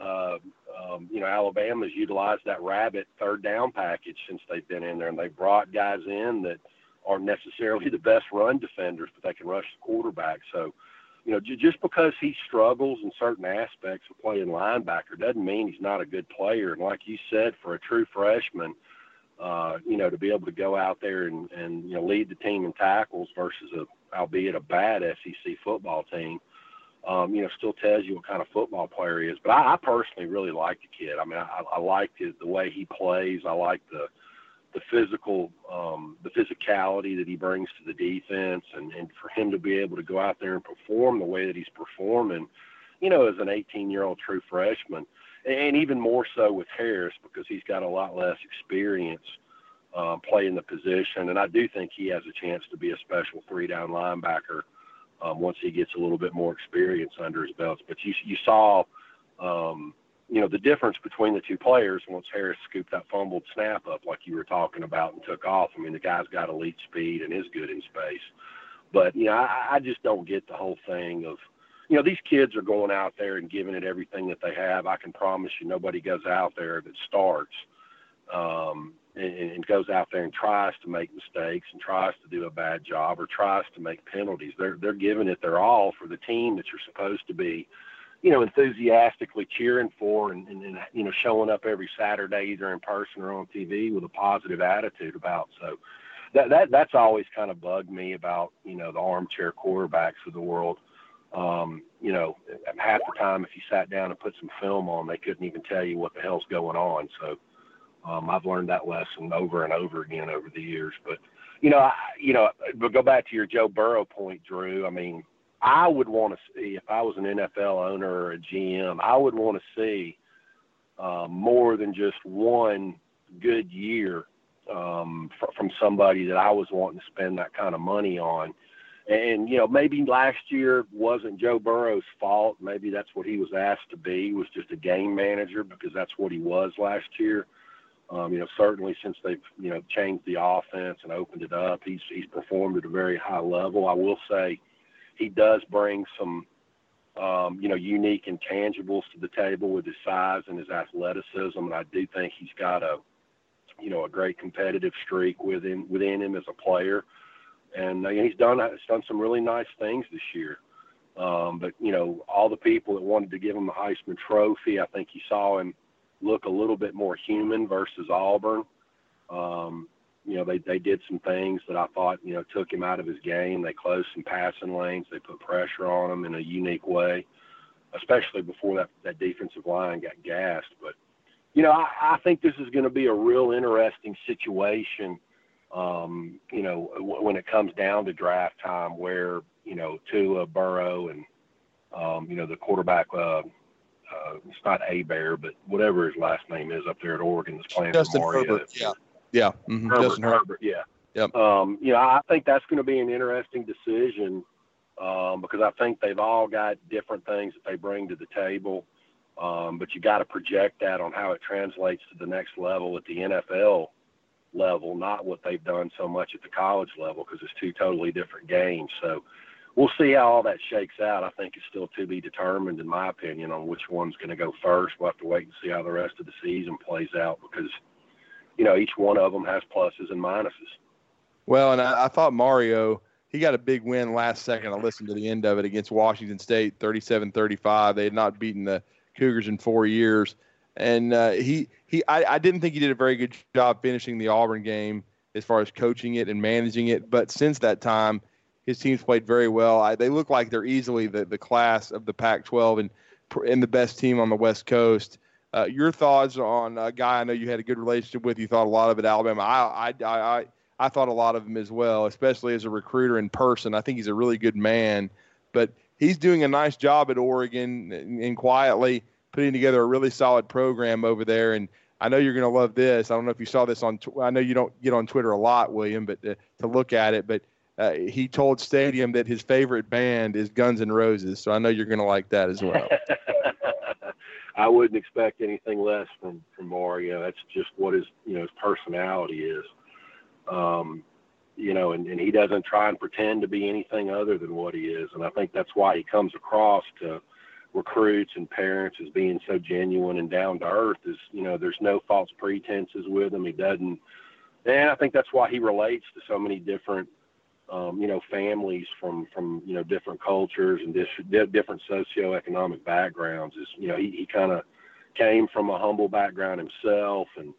uh, um, you know, Alabama's utilized that rabbit third down package since they've been in there, and they brought guys in that aren't necessarily the best run defenders, but they can rush the quarterback. So, you know, just because he struggles in certain aspects of playing linebacker doesn't mean he's not a good player. And like you said, for a true freshman – uh, you know, to be able to go out there and, and you know lead the team in tackles versus a albeit a bad SEC football team, um, you know, still tells you what kind of football player he is. But I, I personally really like the kid. I mean, I, I like the way he plays. I like the the physical, um, the physicality that he brings to the defense, and, and for him to be able to go out there and perform the way that he's performing, you know, as an 18-year-old true freshman and even more so with Harris because he's got a lot less experience um, playing the position. And I do think he has a chance to be a special three down linebacker um, once he gets a little bit more experience under his belt. But you, you saw, um, you know, the difference between the two players once Harris scooped that fumbled snap up, like you were talking about, and took off. I mean, the guy's got elite speed and is good in space. But, you know, I, I just don't get the whole thing of – you know, these kids are going out there and giving it everything that they have. I can promise you, nobody goes out there that starts um, and, and goes out there and tries to make mistakes and tries to do a bad job or tries to make penalties. They're they're giving it their all for the team that you're supposed to be, you know, enthusiastically cheering for and, and, and you know showing up every Saturday either in person or on TV with a positive attitude about. So that that that's always kind of bugged me about you know the armchair quarterbacks of the world um, you know, half the time if you sat down and put some film on, they couldn't even tell you what the hell's going on. So um, I've learned that lesson over and over again over the years. But you know, I, you know, but go back to your Joe Burrow point, Drew. I mean, I would want to see if I was an NFL owner or a GM, I would want to see uh, more than just one good year um, fr- from somebody that I was wanting to spend that kind of money on and you know, maybe last year wasn't Joe Burrow's fault. Maybe that's what he was asked to be. Was just a game manager because that's what he was last year. Um, you know, certainly since they've you know changed the offense and opened it up, he's he's performed at a very high level. I will say, he does bring some um, you know unique intangibles to the table with his size and his athleticism, and I do think he's got a you know a great competitive streak within within him as a player, and uh, he's done he's done some really nice things this year. Um, but you know, all the people that wanted to give him the Heisman Trophy, I think you saw him look a little bit more human versus Auburn. Um, you know, they they did some things that I thought you know took him out of his game. They closed some passing lanes. They put pressure on him in a unique way, especially before that that defensive line got gassed. But you know, I, I think this is going to be a real interesting situation. Um, you know, w- when it comes down to draft time, where you know, Tua, Burrow, and um, you know the quarterback. Uh, uh, it's not a bear, but whatever his last name is up there at Oregon that's playing Justin for Mario. Herbert. Yeah, yeah. Mm-hmm. Herbert, Justin Herbert. Herbert, yeah. Yep. Um, you know, I think that's going to be an interesting decision um, because I think they've all got different things that they bring to the table. Um, but you got to project that on how it translates to the next level at the NFL level, not what they've done so much at the college level because it's two totally different games. So we'll see how all that shakes out. I think it's still to be determined, in my opinion, on which one's going to go first. We'll have to wait and see how the rest of the season plays out because, you know, each one of them has pluses and minuses. Well, and I, I thought Mario, he got a big win last second. I listened to the end of it against Washington State, 37 35. They had not beaten the Cougars in four years. And uh, he, he I, I didn't think he did a very good job finishing the Auburn game as far as coaching it and managing it. But since that time, his team's played very well. I, they look like they're easily the, the class of the Pac-12 and and the best team on the West Coast. Uh, your thoughts on a guy I know you had a good relationship with? You thought a lot of at Alabama. I I I I thought a lot of him as well, especially as a recruiter in person. I think he's a really good man, but he's doing a nice job at Oregon and, quietly putting together a really solid program over there. And I know you're going to love this. I don't know if you saw this on. I know you don't get on Twitter a lot, William, but to, to look at it, but uh, he told Stadium that his favorite band is Guns N' Roses. So I know you're going to like that as well. I wouldn't expect anything less from from Mario. That's just what his you know his personality is. Um, you know, and, and he doesn't try and pretend to be anything other than what he is. And I think that's why he comes across to recruits and parents as being so genuine and down to earth. Is you know, there's no false pretenses with him. He doesn't, and I think that's why he relates to so many different um, you know, families from from you know different cultures and dis- different socioeconomic backgrounds. Is you know he, he kind of came from a humble background himself, and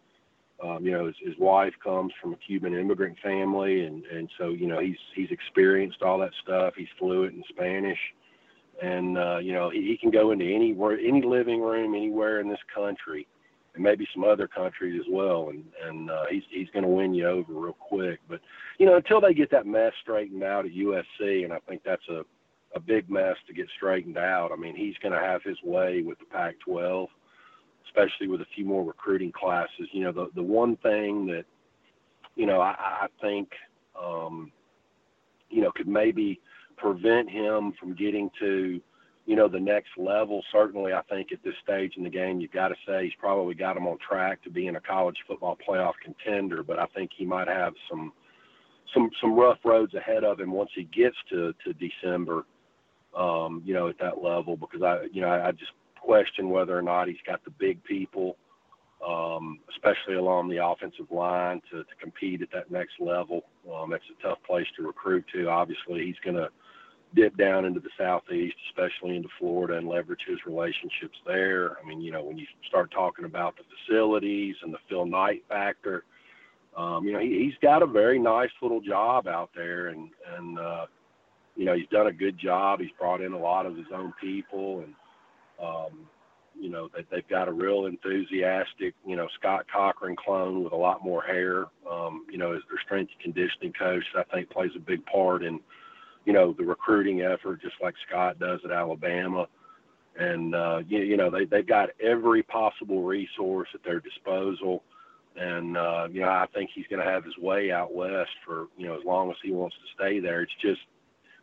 um, you know his, his wife comes from a Cuban immigrant family, and and so you know he's he's experienced all that stuff. He's fluent in Spanish, and uh, you know he, he can go into any any living room anywhere in this country and maybe some other countries as well. And and uh, he's he's going to win you over real quick. But you know, until they get that mess straightened out at USC, and I think that's a a big mess to get straightened out. I mean, he's going to have his way with the Pac-12, especially with a few more recruiting classes. You know, the the one thing that you know I, I think um, you know could maybe prevent him from getting to you know, the next level. Certainly, I think at this stage in the game, you've got to say he's probably got him on track to being a college football playoff contender. But I think he might have some some some rough roads ahead of him once he gets to to December. Um, you know, at that level, because I, you know, I, I just question whether or not he's got the big people, um, especially along the offensive line, to, to compete at that next level. Um, that's a tough place to recruit to. Obviously, he's going to dip down into the southeast, especially into Florida, and leverage his relationships there. I mean, you know, when you start talking about the facilities and the Phil Knight factor, um, you know, he, he's got a very nice little job out there, and and uh, you know, he's done a good job. He's brought in a lot of his own people, and um, you know, they, they've got a real enthusiastic, you know, Scott Cochran clone with a lot more hair. Um, you know, as their strength and conditioning coach, I think plays a big part in you know, the recruiting effort, just like Scott does at Alabama. And, uh, you, you know, they, they've got every possible resource at their disposal. And, uh, you know, I think he's going to have his way out west for, you know, as long as he wants to stay there. It's just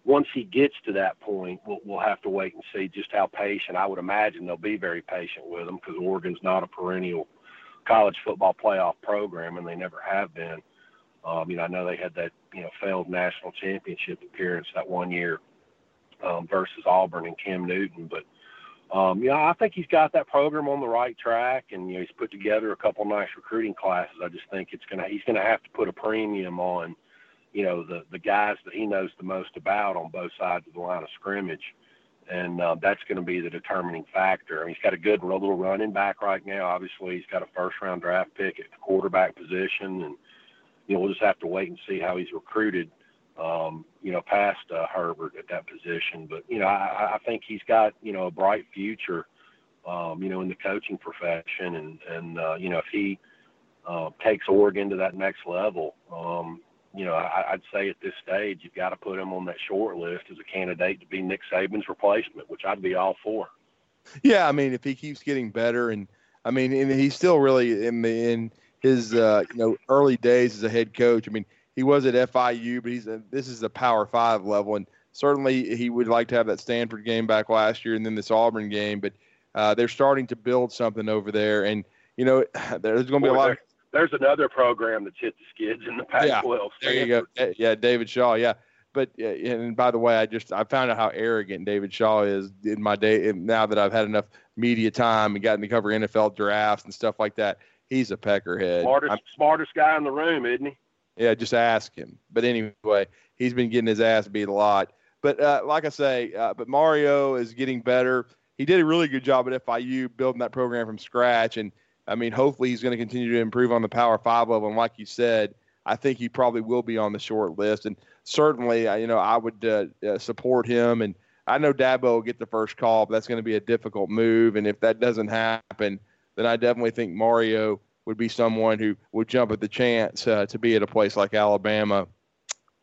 once he gets to that point, we'll, we'll have to wait and see just how patient. I would imagine they'll be very patient with him because Oregon's not a perennial college football playoff program, and they never have been. Um, you know, I know they had that you know failed national championship appearance that one year um, versus Auburn and Cam Newton, but um, you know, I think he's got that program on the right track, and you know, he's put together a couple nice recruiting classes. I just think it's gonna he's gonna have to put a premium on, you know, the the guys that he knows the most about on both sides of the line of scrimmage, and uh, that's to be the determining factor. I mean, he's got a good little running back right now. Obviously, he's got a first round draft pick at the quarterback position, and you know, we'll just have to wait and see how he's recruited um, you know, past uh, Herbert at that position. But you know, I, I think he's got you know a bright future, um, you know, in the coaching profession, and and uh, you know, if he uh, takes Oregon to that next level, um, you know, I, I'd say at this stage you've got to put him on that short list as a candidate to be Nick Saban's replacement, which I'd be all for. Yeah, I mean, if he keeps getting better, and I mean, and he's still really in the in his uh, you know early days as a head coach. I mean he was at FIU, but he's a, this is a Power Five level, and certainly he would like to have that Stanford game back last year, and then this Auburn game. But uh, they're starting to build something over there, and you know there's going to be a lot. There, of, there's another program that's hit the skids in the Pac-12. Yeah, there you go. Yeah, David Shaw. Yeah, but and by the way, I just I found out how arrogant David Shaw is in my day. Now that I've had enough media time and gotten to cover NFL drafts and stuff like that, he's a peckerhead. Smartest, smartest guy in the room, isn't he? Yeah, just ask him. But anyway, he's been getting his ass beat a lot. But uh, like I say, uh, but Mario is getting better. He did a really good job at FIU building that program from scratch. And I mean, hopefully he's going to continue to improve on the Power Five level. And like you said, I think he probably will be on the short list. And certainly, uh, you know, I would uh, uh, support him. And I know Dabo will get the first call, but that's going to be a difficult move. And if that doesn't happen, then I definitely think Mario would be someone who would jump at the chance uh, to be at a place like Alabama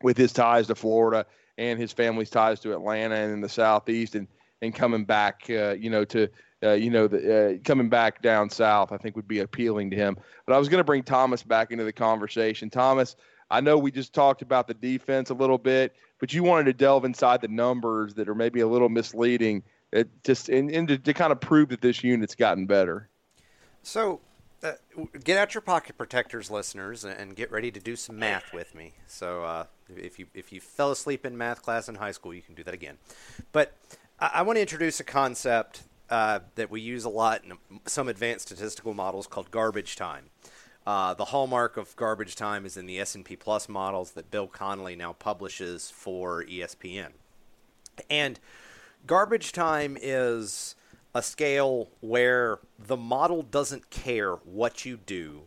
with his ties to Florida and his family's ties to Atlanta and in the Southeast and, and coming back, uh, you know, to, uh, you know, the, uh, coming back down south, I think would be appealing to him. But I was going to bring Thomas back into the conversation. Thomas, I know we just talked about the defense a little bit, but you wanted to delve inside the numbers that are maybe a little misleading, it uh, just and, and to, to kind of prove that this unit's gotten better. So uh, get out your pocket protectors, listeners, and get ready to do some math with me. So uh, if you if you fell asleep in math class in high school, you can do that again. But I, I want to introduce a concept uh, that we use a lot in some advanced statistical models called garbage time. Uh, the hallmark of garbage time is in the S&P Plus models that Bill Connelly now publishes for ESPN. And garbage time is a scale where the model doesn't care what you do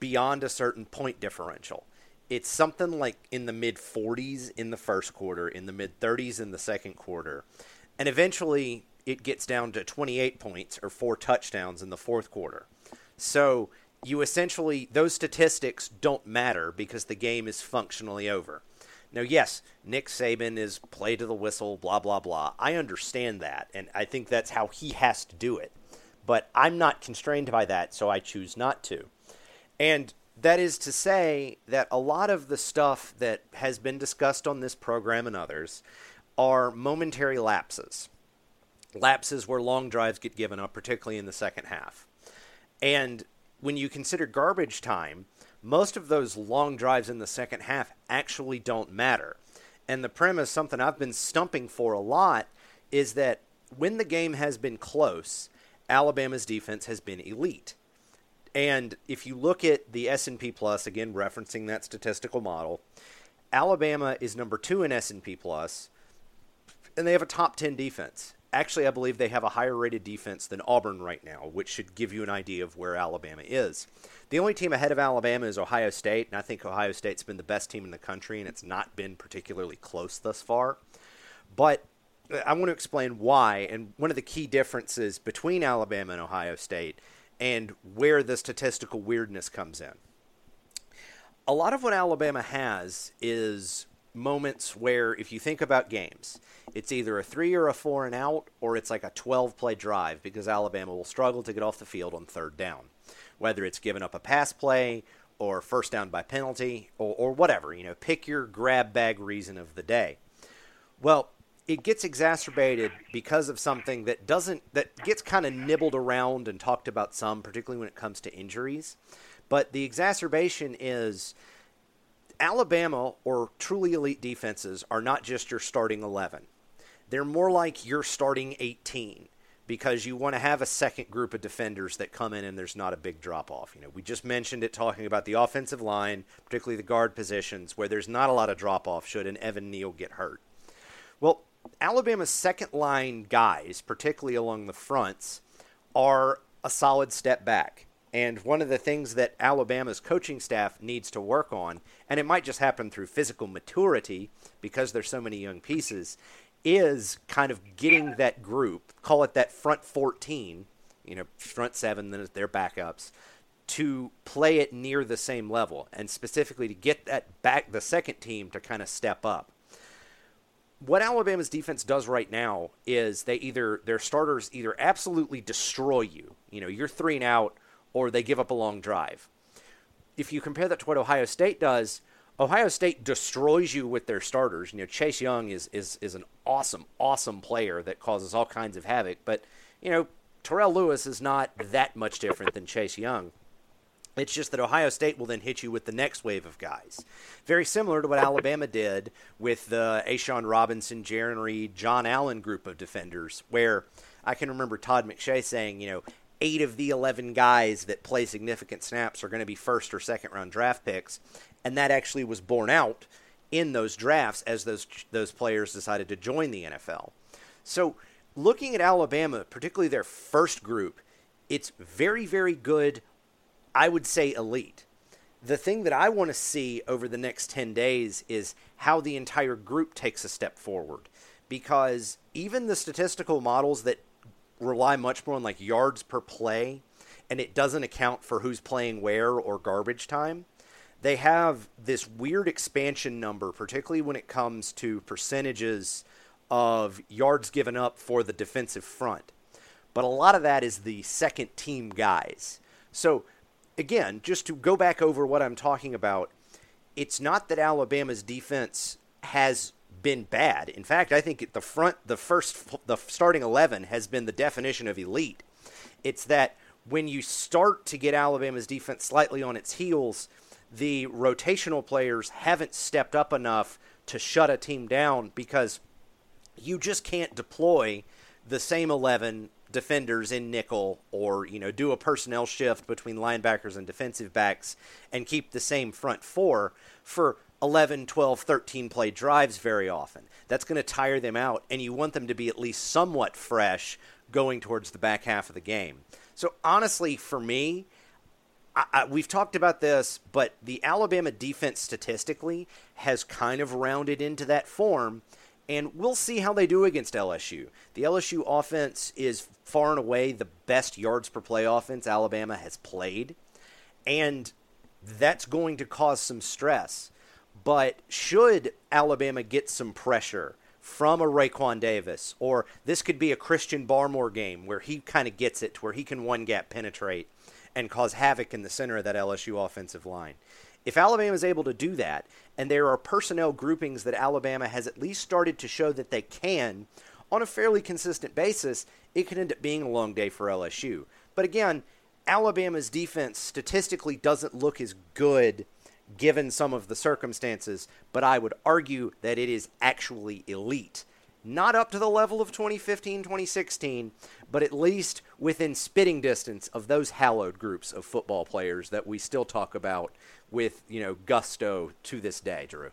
beyond a certain point differential. It's something like in the mid 40s in the first quarter, in the mid 30s in the second quarter, and eventually it gets down to 28 points or four touchdowns in the fourth quarter. So you essentially, those statistics don't matter because the game is functionally over. Now, yes, Nick Saban is play to the whistle, blah, blah, blah. I understand that, and I think that's how he has to do it. But I'm not constrained by that, so I choose not to. And that is to say that a lot of the stuff that has been discussed on this program and others are momentary lapses. Lapses where long drives get given up, particularly in the second half. And when you consider garbage time, most of those long drives in the second half actually don't matter. And the premise, something I've been stumping for a lot, is that when the game has been close, Alabama's defense has been elite. And if you look at the S&P Plus, again referencing that statistical model, Alabama is number 2 in S&P Plus, and they have a top 10 defense. Actually, I believe they have a higher rated defense than Auburn right now, which should give you an idea of where Alabama is. The only team ahead of Alabama is Ohio State, and I think Ohio State's been the best team in the country, and it's not been particularly close thus far. But I want to explain why, and one of the key differences between Alabama and Ohio State, and where the statistical weirdness comes in. A lot of what Alabama has is moments where, if you think about games, it's either a three or a four and out, or it's like a 12 play drive because Alabama will struggle to get off the field on third down whether it's giving up a pass play or first down by penalty or, or whatever. You know, pick your grab bag reason of the day. Well, it gets exacerbated because of something that doesn't that gets kind of nibbled around and talked about some, particularly when it comes to injuries. But the exacerbation is Alabama or truly elite defenses are not just your starting 11. They're more like your starting 18 because you want to have a second group of defenders that come in and there's not a big drop off. You know, we just mentioned it talking about the offensive line, particularly the guard positions where there's not a lot of drop off should an Evan Neal get hurt. Well, Alabama's second line guys, particularly along the fronts, are a solid step back. And one of the things that Alabama's coaching staff needs to work on, and it might just happen through physical maturity because there's so many young pieces, is kind of getting that group, call it that front 14, you know, front seven, then their backups, to play it near the same level, and specifically to get that back, the second team to kind of step up. What Alabama's defense does right now is they either their starters either absolutely destroy you, you know, you're three and out, or they give up a long drive. If you compare that to what Ohio State does, Ohio State destroys you with their starters. You know, Chase Young is is is an awesome, awesome player that causes all kinds of havoc, but you know, Terrell Lewis is not that much different than Chase Young. It's just that Ohio State will then hit you with the next wave of guys. Very similar to what Alabama did with the A'Shawn Robinson, Jarran Reed, John Allen group of defenders, where I can remember Todd McShay saying, you know, eight of the 11 guys that play significant snaps are going to be first or second round draft picks. And that actually was borne out in those drafts as those, those players decided to join the NFL. So, looking at Alabama, particularly their first group, it's very, very good I would say elite. The thing that I want to see over the next 10 days is how the entire group takes a step forward. Because even the statistical models that rely much more on like yards per play and it doesn't account for who's playing where or garbage time, they have this weird expansion number, particularly when it comes to percentages of yards given up for the defensive front. But a lot of that is the second team guys. So again, just to go back over what I'm talking about, it's not that Alabama's defense has been bad. In fact, I think the front, the first, the starting 11 has been the definition of elite. It's that when you start to get Alabama's defense slightly on its heels, the rotational players haven't stepped up enough to shut a team down because you just can't deploy the same 11 defenders in nickel or you know do a personnel shift between linebackers and defensive backs and keep the same front four for 11 12 13 play drives very often that's going to tire them out and you want them to be at least somewhat fresh going towards the back half of the game so honestly for me I, I, we've talked about this, but the Alabama defense statistically has kind of rounded into that form and we'll see how they do against LSU. The LSU offense is far and away the best yards per play offense Alabama has played, and that's going to cause some stress. But should Alabama get some pressure from a Raekwon Davis, or this could be a Christian Barmore game where he kind of gets it, to where he can one gap penetrate and cause havoc in the center of that LSU offensive line. If Alabama is able to do that, and there are personnel groupings that Alabama has at least started to show that they can on a fairly consistent basis, it could end up being a long day for LSU. But again, Alabama's defense statistically doesn't look as good given some of the circumstances, but I would argue that it is actually elite. Not up to the level of 2015, 2016, but at least within spitting distance of those hallowed groups of football players that we still talk about with you know gusto to this day, Drew.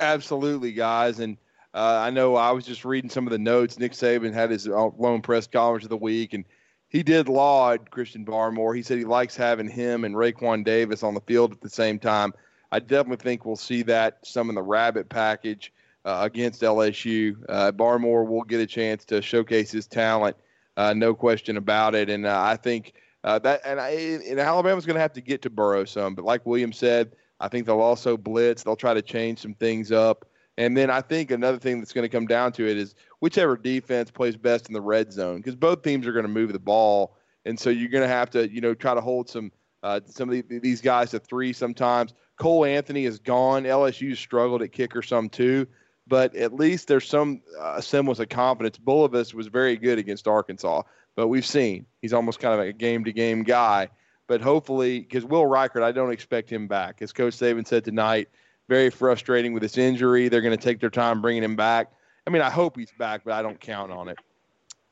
Absolutely, guys, and uh, I know I was just reading some of the notes. Nick Saban had his lone press conference of the week, and he did laud Christian Barmore. He said he likes having him and Raekwon Davis on the field at the same time. I definitely think we'll see that some in the rabbit package uh, against LSU. Uh, Barmore will get a chance to showcase his talent, uh, no question about it. And uh, I think uh, that and, I, and Alabama's going to have to get to Burrow some, but like William said, I think they'll also blitz. They'll try to change some things up. And then I think another thing that's going to come down to it is whichever defense plays best in the red zone, because both teams are going to move the ball, and so you're going to have to, you know, try to hold some uh, some of the, these guys to three sometimes. Cole Anthony is gone. LSU struggled at kicker some too. but at least there's some uh, semblance of confidence. Bulovas was very good against Arkansas, but we've seen he's almost kind of a game to game guy. But hopefully, because Will Reichard, I don't expect him back. As Coach Saban said tonight, very frustrating with this injury. They're going to take their time bringing him back. I mean, I hope he's back, but I don't count on it.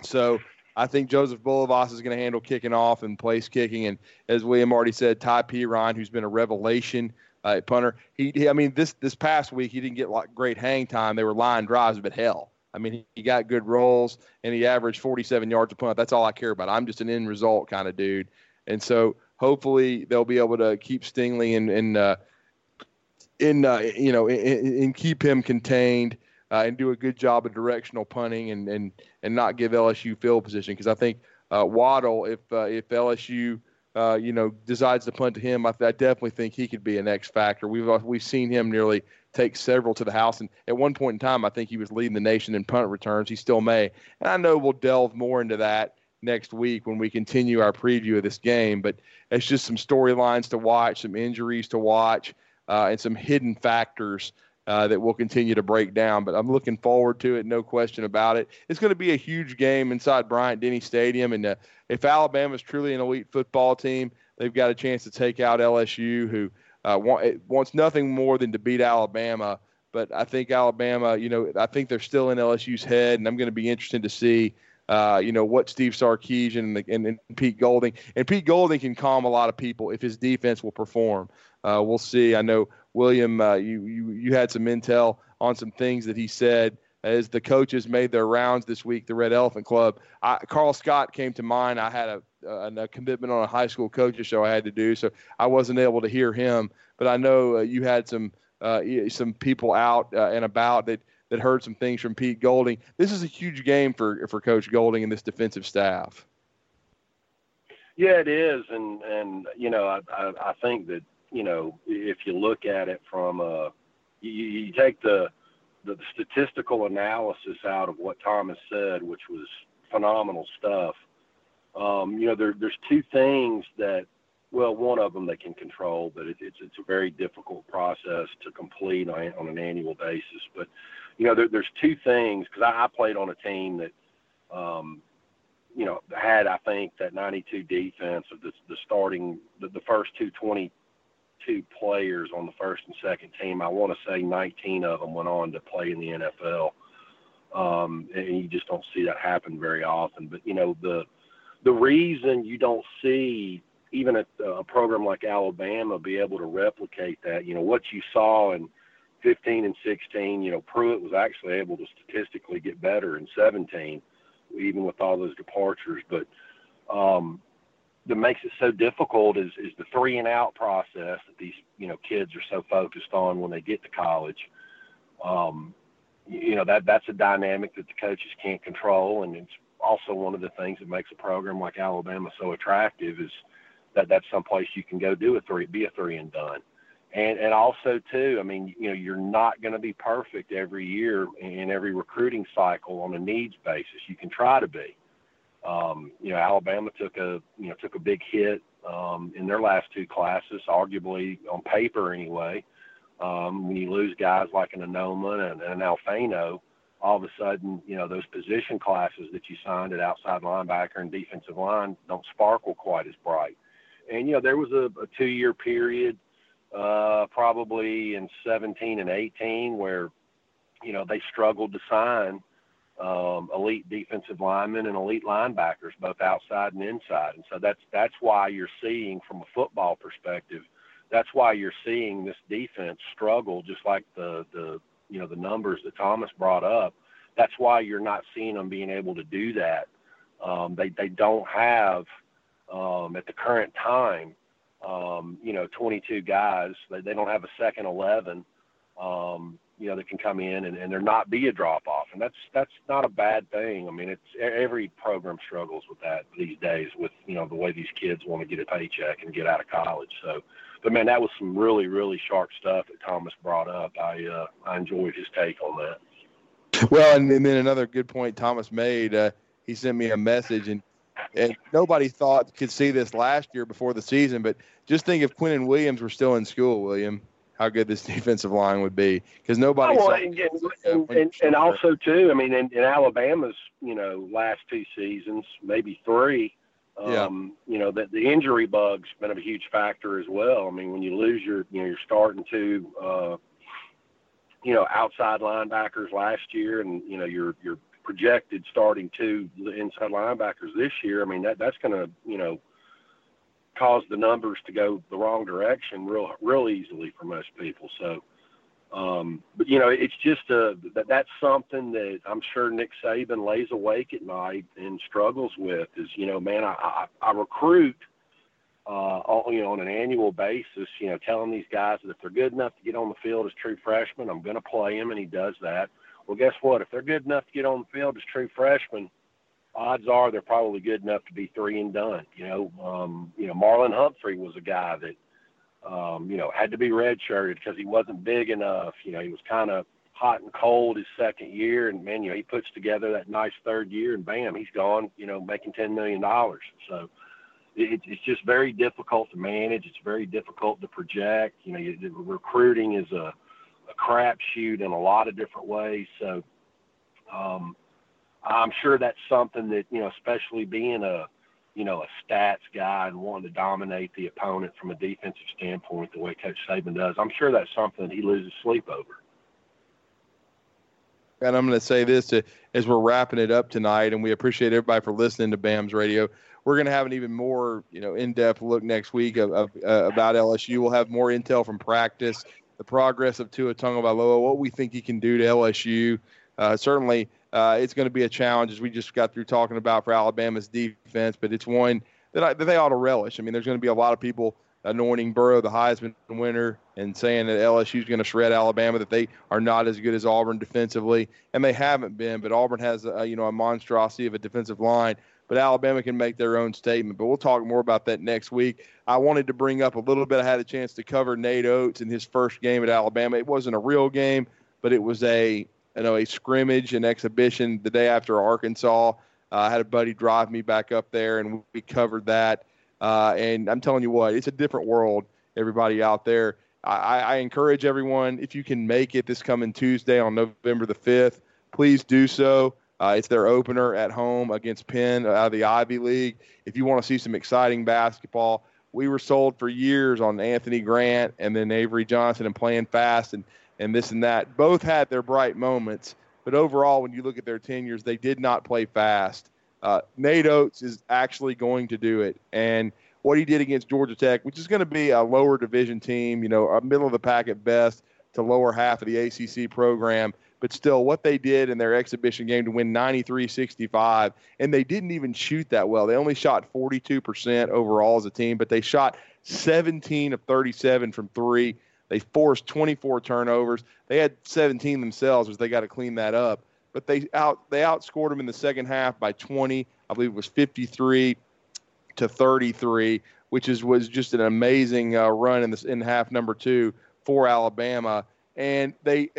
So I think Joseph Bulovas is going to handle kicking off and place kicking. And as William already said, Ty Perine, who's been a revelation uh, punter. He, he, I mean, this this past week he didn't get like great hang time. They were line drives, but hell, I mean, he, he got good rolls and he averaged 47 yards a punt. That's all I care about. I'm just an end result kind of dude, and so hopefully they'll be able to keep Stingley and and uh, in uh, you know and keep him contained. Uh, and do a good job of directional punting and and and not give LSU field position because I think uh, Waddle, if uh, if LSU uh, you know, decides to punt to him, I, I, definitely think he could be an X factor. We've uh, we've seen him nearly take several to the house, and at one point in time, I think he was leading the nation in punt returns. He still may, and I know we'll delve more into that next week when we continue our preview of this game. But it's just some storylines to watch, some injuries to watch, uh, and some hidden factors uh, that we'll continue to break down. But I'm looking forward to it, no question about it. It's going to be a huge game inside Bryant Denny Stadium, and uh, if Alabama is truly an elite football team, they've got a chance to take out LSU, who uh, want, wants nothing more than to beat Alabama. But I think Alabama, you know, I think they're still in LSU's head, and I'm going to be interested to see. Uh, you know what Steve Sarkisian and, and, and, Pete Golding and Pete Golding can calm a lot of people if his defense will perform. Uh, we'll see. I know William, uh, you, you you had some intel on some things that he said as the coaches made their rounds this week. The Red Elephant Club. I, Carl Scott came to mind. I had a, a, a, commitment on a high school coaches show I had to do, so I wasn't able to hear him. But I know uh, you had some uh, some people out uh, and about that that heard some things from Pete Golding. This is a huge game for for Coach Golding and this defensive staff. Yeah, it is, and and you know I I, I think that you know, if you look at it from a, you, you take the, the statistical analysis out of what Thomas said, which was phenomenal stuff. Um, you know, there, there's two things that, well, one of them they can control, but it, it's it's a very difficult process to complete on, on an annual basis. But you know, there, there's two things because I, I played on a team that, um, you know, had I think that 92 defense of the the starting the, the first two 20 two players on the first and second team. I want to say 19 of them went on to play in the NFL. Um, and you just don't see that happen very often. But you know the the reason you don't see even a, a program like Alabama be able to replicate that, you know, what you saw in 15 and 16, you know, Pruitt was actually able to statistically get better in 17, even with all those departures. But um, that makes it so difficult is, is the three and out process that these you know kids are so focused on when they get to college. Um, you know that that's a dynamic that the coaches can't control, and it's also one of the things that makes a program like Alabama so attractive is that that's someplace you can go do a three, be a three and done. And and also too, I mean, you know, you're not going to be perfect every year in every recruiting cycle on a needs basis. You can try to be, um, you know, Alabama took a you know took a big hit um, in their last two classes, arguably on paper anyway. Um, when you lose guys like an Anoma and, an Alfano, all of a sudden, you know, those position classes that you signed at outside linebacker and defensive line don't sparkle quite as bright. And, you know, there was a, a two year period, uh, probably in 17 and 18, where, you know, they struggled to sign um, elite defensive linemen and elite linebackers, both outside and inside. And so that's that's why you're seeing, from a football perspective, that's why you're seeing this defense struggle, just like the the you know the numbers that Thomas brought up. That's why you're not seeing them being able to do that. Um, they they don't have um, at the current time, um, you know, 22 guys. They, they don't have a second 11. Um, you know that can come in and, and there not be a drop off and that's that's not a bad thing. I mean it's every program struggles with that these days with you know the way these kids want to get a paycheck and get out of college. So but man that was some really really sharp stuff that thomas brought up. I uh i enjoyed his take on that. Well and, and then another good point thomas made uh he sent me a message and and nobody thought could see this last year before the season but just think if Quinnen Williams were still in school william how good this defensive line would be because nobody. Oh, well, and, and, and, and, also too, I mean, in, in Alabama's you know last two seasons, maybe three. Um, yeah. You know that the injury bug's been a huge factor as well. I mean, when you lose your you know you're starting to uh, you know outside linebackers last year, and you know you're you're projected starting two inside linebackers this year. I mean that that's going to you know cause the numbers to go the wrong direction real real easily for most people. So, um, but you know, it's just a that that's something that I'm sure Nick Saban lays awake at night and struggles with. Is you know, man, I I, I recruit. Uh, all, you know, on an annual basis, you know, telling these guys that if they're good enough to get on the field as true freshmen, I'm going to play them, and he does that. Well, guess what? If they're good enough to get on the field as true freshmen, odds are they're probably good enough to be three and done. You know, um, you know, Marlon Humphrey was a guy that, um, you know, had to be redshirted because he wasn't big enough. You know, he was kind of hot and cold his second year, and man, you know, he puts together that nice third year, and bam, he's gone. You know, making ten million dollars. So. It, it's just very difficult to manage. It's very difficult to project. You know, recruiting is a, a crapshoot in a lot of different ways. So, um, I'm sure that's something that you know, especially being a you know a stats guy and wanting to dominate the opponent from a defensive standpoint, the way Coach Saban does. I'm sure that's something that he loses sleep over. And I'm going to say this to, as we're wrapping it up tonight, and we appreciate everybody for listening to BAMS Radio. We're going to have an even more, you know, in-depth look next week of, of uh, about LSU. We'll have more intel from practice, the progress of Tua Tagovailoa, what we think he can do to LSU. Uh, certainly, uh, it's going to be a challenge, as we just got through talking about for Alabama's defense, but it's one that, I, that they ought to relish. I mean, there's going to be a lot of people anointing Burrow the Heisman winner and saying that LSU is going to shred Alabama, that they are not as good as Auburn defensively, and they haven't been. But Auburn has a, you know a monstrosity of a defensive line. But Alabama can make their own statement. But we'll talk more about that next week. I wanted to bring up a little bit. I had a chance to cover Nate Oats in his first game at Alabama. It wasn't a real game, but it was a you know, a scrimmage and exhibition the day after Arkansas. Uh, I had a buddy drive me back up there, and we covered that. Uh, and I'm telling you what, it's a different world. Everybody out there, I, I encourage everyone if you can make it this coming Tuesday on November the 5th, please do so. Uh, it's their opener at home against Penn out of the Ivy League. If you want to see some exciting basketball, we were sold for years on Anthony Grant and then Avery Johnson and playing fast. And and this and that. Both had their bright moments, but overall, when you look at their tenures, they did not play fast. Uh, Nate Oats is actually going to do it, and what he did against Georgia Tech, which is going to be a lower division team, you know, a middle of the pack at best to lower half of the ACC program. But still, what they did in their exhibition game to win 93 65, and they didn't even shoot that well. They only shot 42% overall as a team, but they shot 17 of 37 from three. They forced 24 turnovers. They had 17 themselves, which they got to clean that up. But they out they outscored them in the second half by 20. I believe it was 53 to 33, which is was just an amazing uh, run in this in half number two for Alabama. And they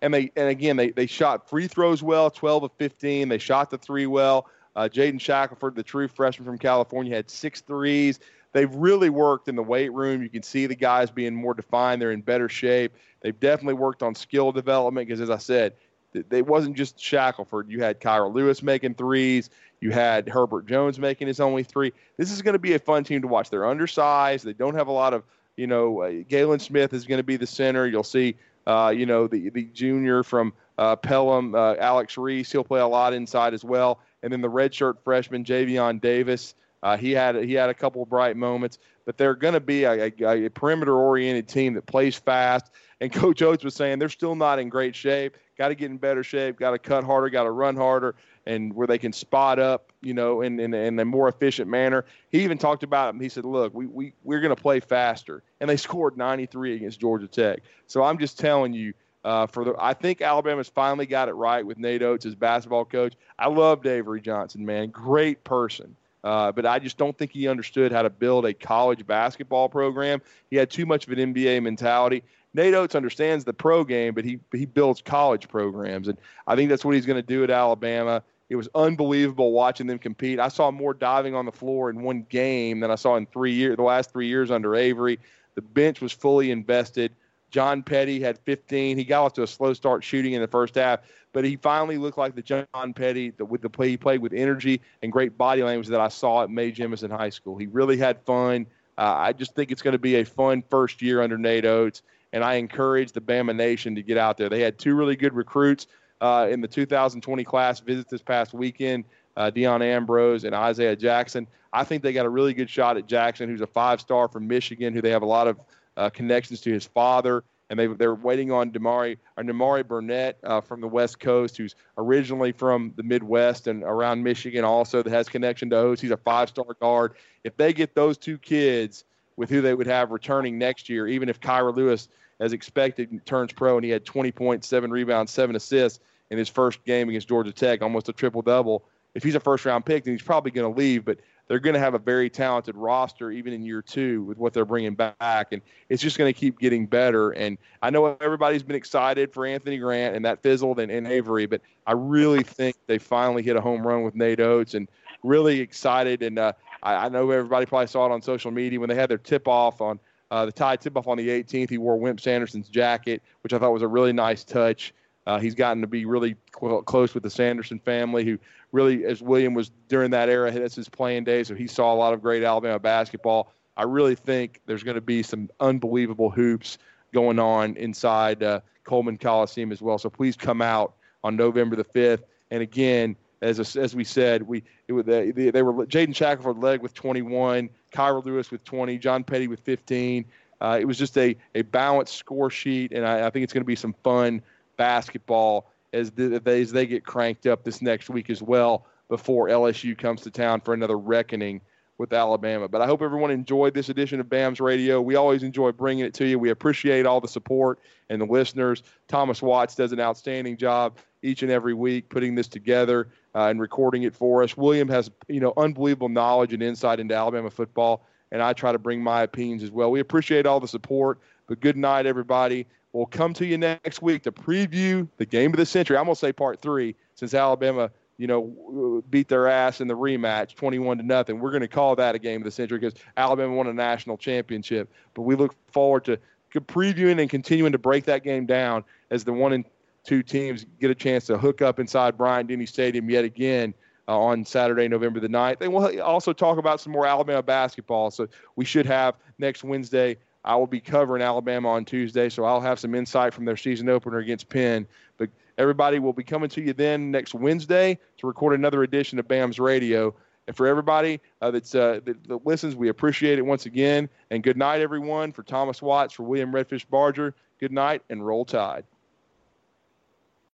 and they and again they they shot free throws well, 12 of 15. They shot the three well. Uh, Jaden Shackelford, the true freshman from California, had six threes they've really worked in the weight room. You can see the guys being more defined. They're in better shape. They've definitely worked on skill development because, as I said, it wasn't just Shackelford. You had Kira Lewis making threes. You had Herbert Jones making his only three. This is going to be a fun team to watch. They're undersized. They don't have a lot of, you know, uh, Galin Smith is going to be the center. You'll see, uh, you know, the the junior from uh, Pelham, uh, Alex Reese. He'll play a lot inside as well. And then the redshirt freshman Javian Davis. Uh, he had he had a couple of bright moments, but they're going to be a, a, a perimeter-oriented team that plays fast. And Coach Oats was saying they're still not in great shape. Got to get in better shape. Got to cut harder. Got to run harder, and where they can spot up, you know, in, in, in a more efficient manner. He even talked about it. He said, "Look, we we we're going to play faster," and they scored 93 against Georgia Tech. So I'm just telling you. Uh, for the, I think Alabama's finally got it right with Nate Oats as basketball coach. I loved Avery Johnson, man, great person. Uh, but I just don't think he understood how to build a college basketball program. He had too much of an NBA mentality. Nate Oats understands the pro game, but he he builds college programs, and I think that's what he's going to do at Alabama. It was unbelievable watching them compete. I saw more diving on the floor in one game than I saw in three years, the last three years under Avery. The bench was fully invested. John Petty had 15. He got off to a slow start shooting in the first half, but he finally looked like the John Petty the, with the play he played with energy and great body language that I saw at Mae Jemison High School. He really had fun. Uh, I just think it's going to be a fun first year under Nate Oats, and I encourage the Bama Nation to get out there. They had two really good recruits uh, in the 2020 class visit this past weekend. Uh, Deion Ambrose and Isaiah Jackson. I think they got a really good shot at Jackson, who's a five-star from Michigan, who they have a lot of uh, connections to his father and they they're waiting on Damari or Nimari Burnett uh, from the West Coast, who's originally from the Midwest and around Michigan, also that has connection to Oats. He's a five-star guard. If they get those two kids with who they would have returning next year, even if Kira Lewis, as expected, turns pro and he had 20 points, seven rebounds, seven assists in his first game against Georgia Tech, almost a triple double. If he's a first-round pick, then he's probably going to leave, but they're going to have a very talented roster even in year two with what they're bringing back, and it's just going to keep getting better. And I know everybody's been excited for Anthony Grant and that fizzled and, and Avery, but I really think they finally hit a home run with Nate Oats, and really excited. And uh, I, I know everybody probably saw it on social media when they had their tip off on uh, the tie tip off on the 18th. He wore Wimp Sanderson's jacket, which I thought was a really nice touch. Uh, he's gotten to be really cl- close with the Sanderson family, who really, as William was during that era, that's his playing days, so he saw a lot of great Alabama basketball. I really think there's going to be some unbelievable hoops going on inside uh, Coleman Coliseum as well. So please come out on November the 5th. And again, as, a, as we said, we they, they were Jaden Shackelford led with 21, Kira Lewis with 20, John Petty with 15. Uh, it was just a, a balanced score sheet, and I, I think it's going to be some fun basketball as, the, as they get cranked up this next week as well before LSU comes to town for another reckoning with Alabama. But I hope everyone enjoyed this edition of BAMS Radio. We always enjoy bringing it to you. We appreciate all the support and the listeners. Thomas Watts does an outstanding job each and every week putting this together uh, and recording it for us. William has, you know, unbelievable knowledge and insight into Alabama football, and I try to bring my opinions as well. We appreciate all the support. But good night, everybody. We'll come to you next week to preview the game of the century. I'm going to say part three since Alabama, you know, beat their ass in the rematch 21 to nothing. We're going to call that a game of the century because Alabama won a national championship. But we look forward to previewing and continuing to break that game down as the one and two teams get a chance to hook up inside Bryant Denny Stadium yet again. Uh, on Saturday, November the 9th. And we'll also talk about some more Alabama basketball. So we should have next Wednesday I will be covering Alabama on Tuesday, so I'll have some insight from their season opener against Penn. But everybody will be coming to you then next Wednesday to record another edition of BAM's Radio. And for everybody uh, that's, uh, that, that listens, we appreciate it once again. And good night, everyone. For Thomas Watts, for William Redfish Barger, good night and roll tide.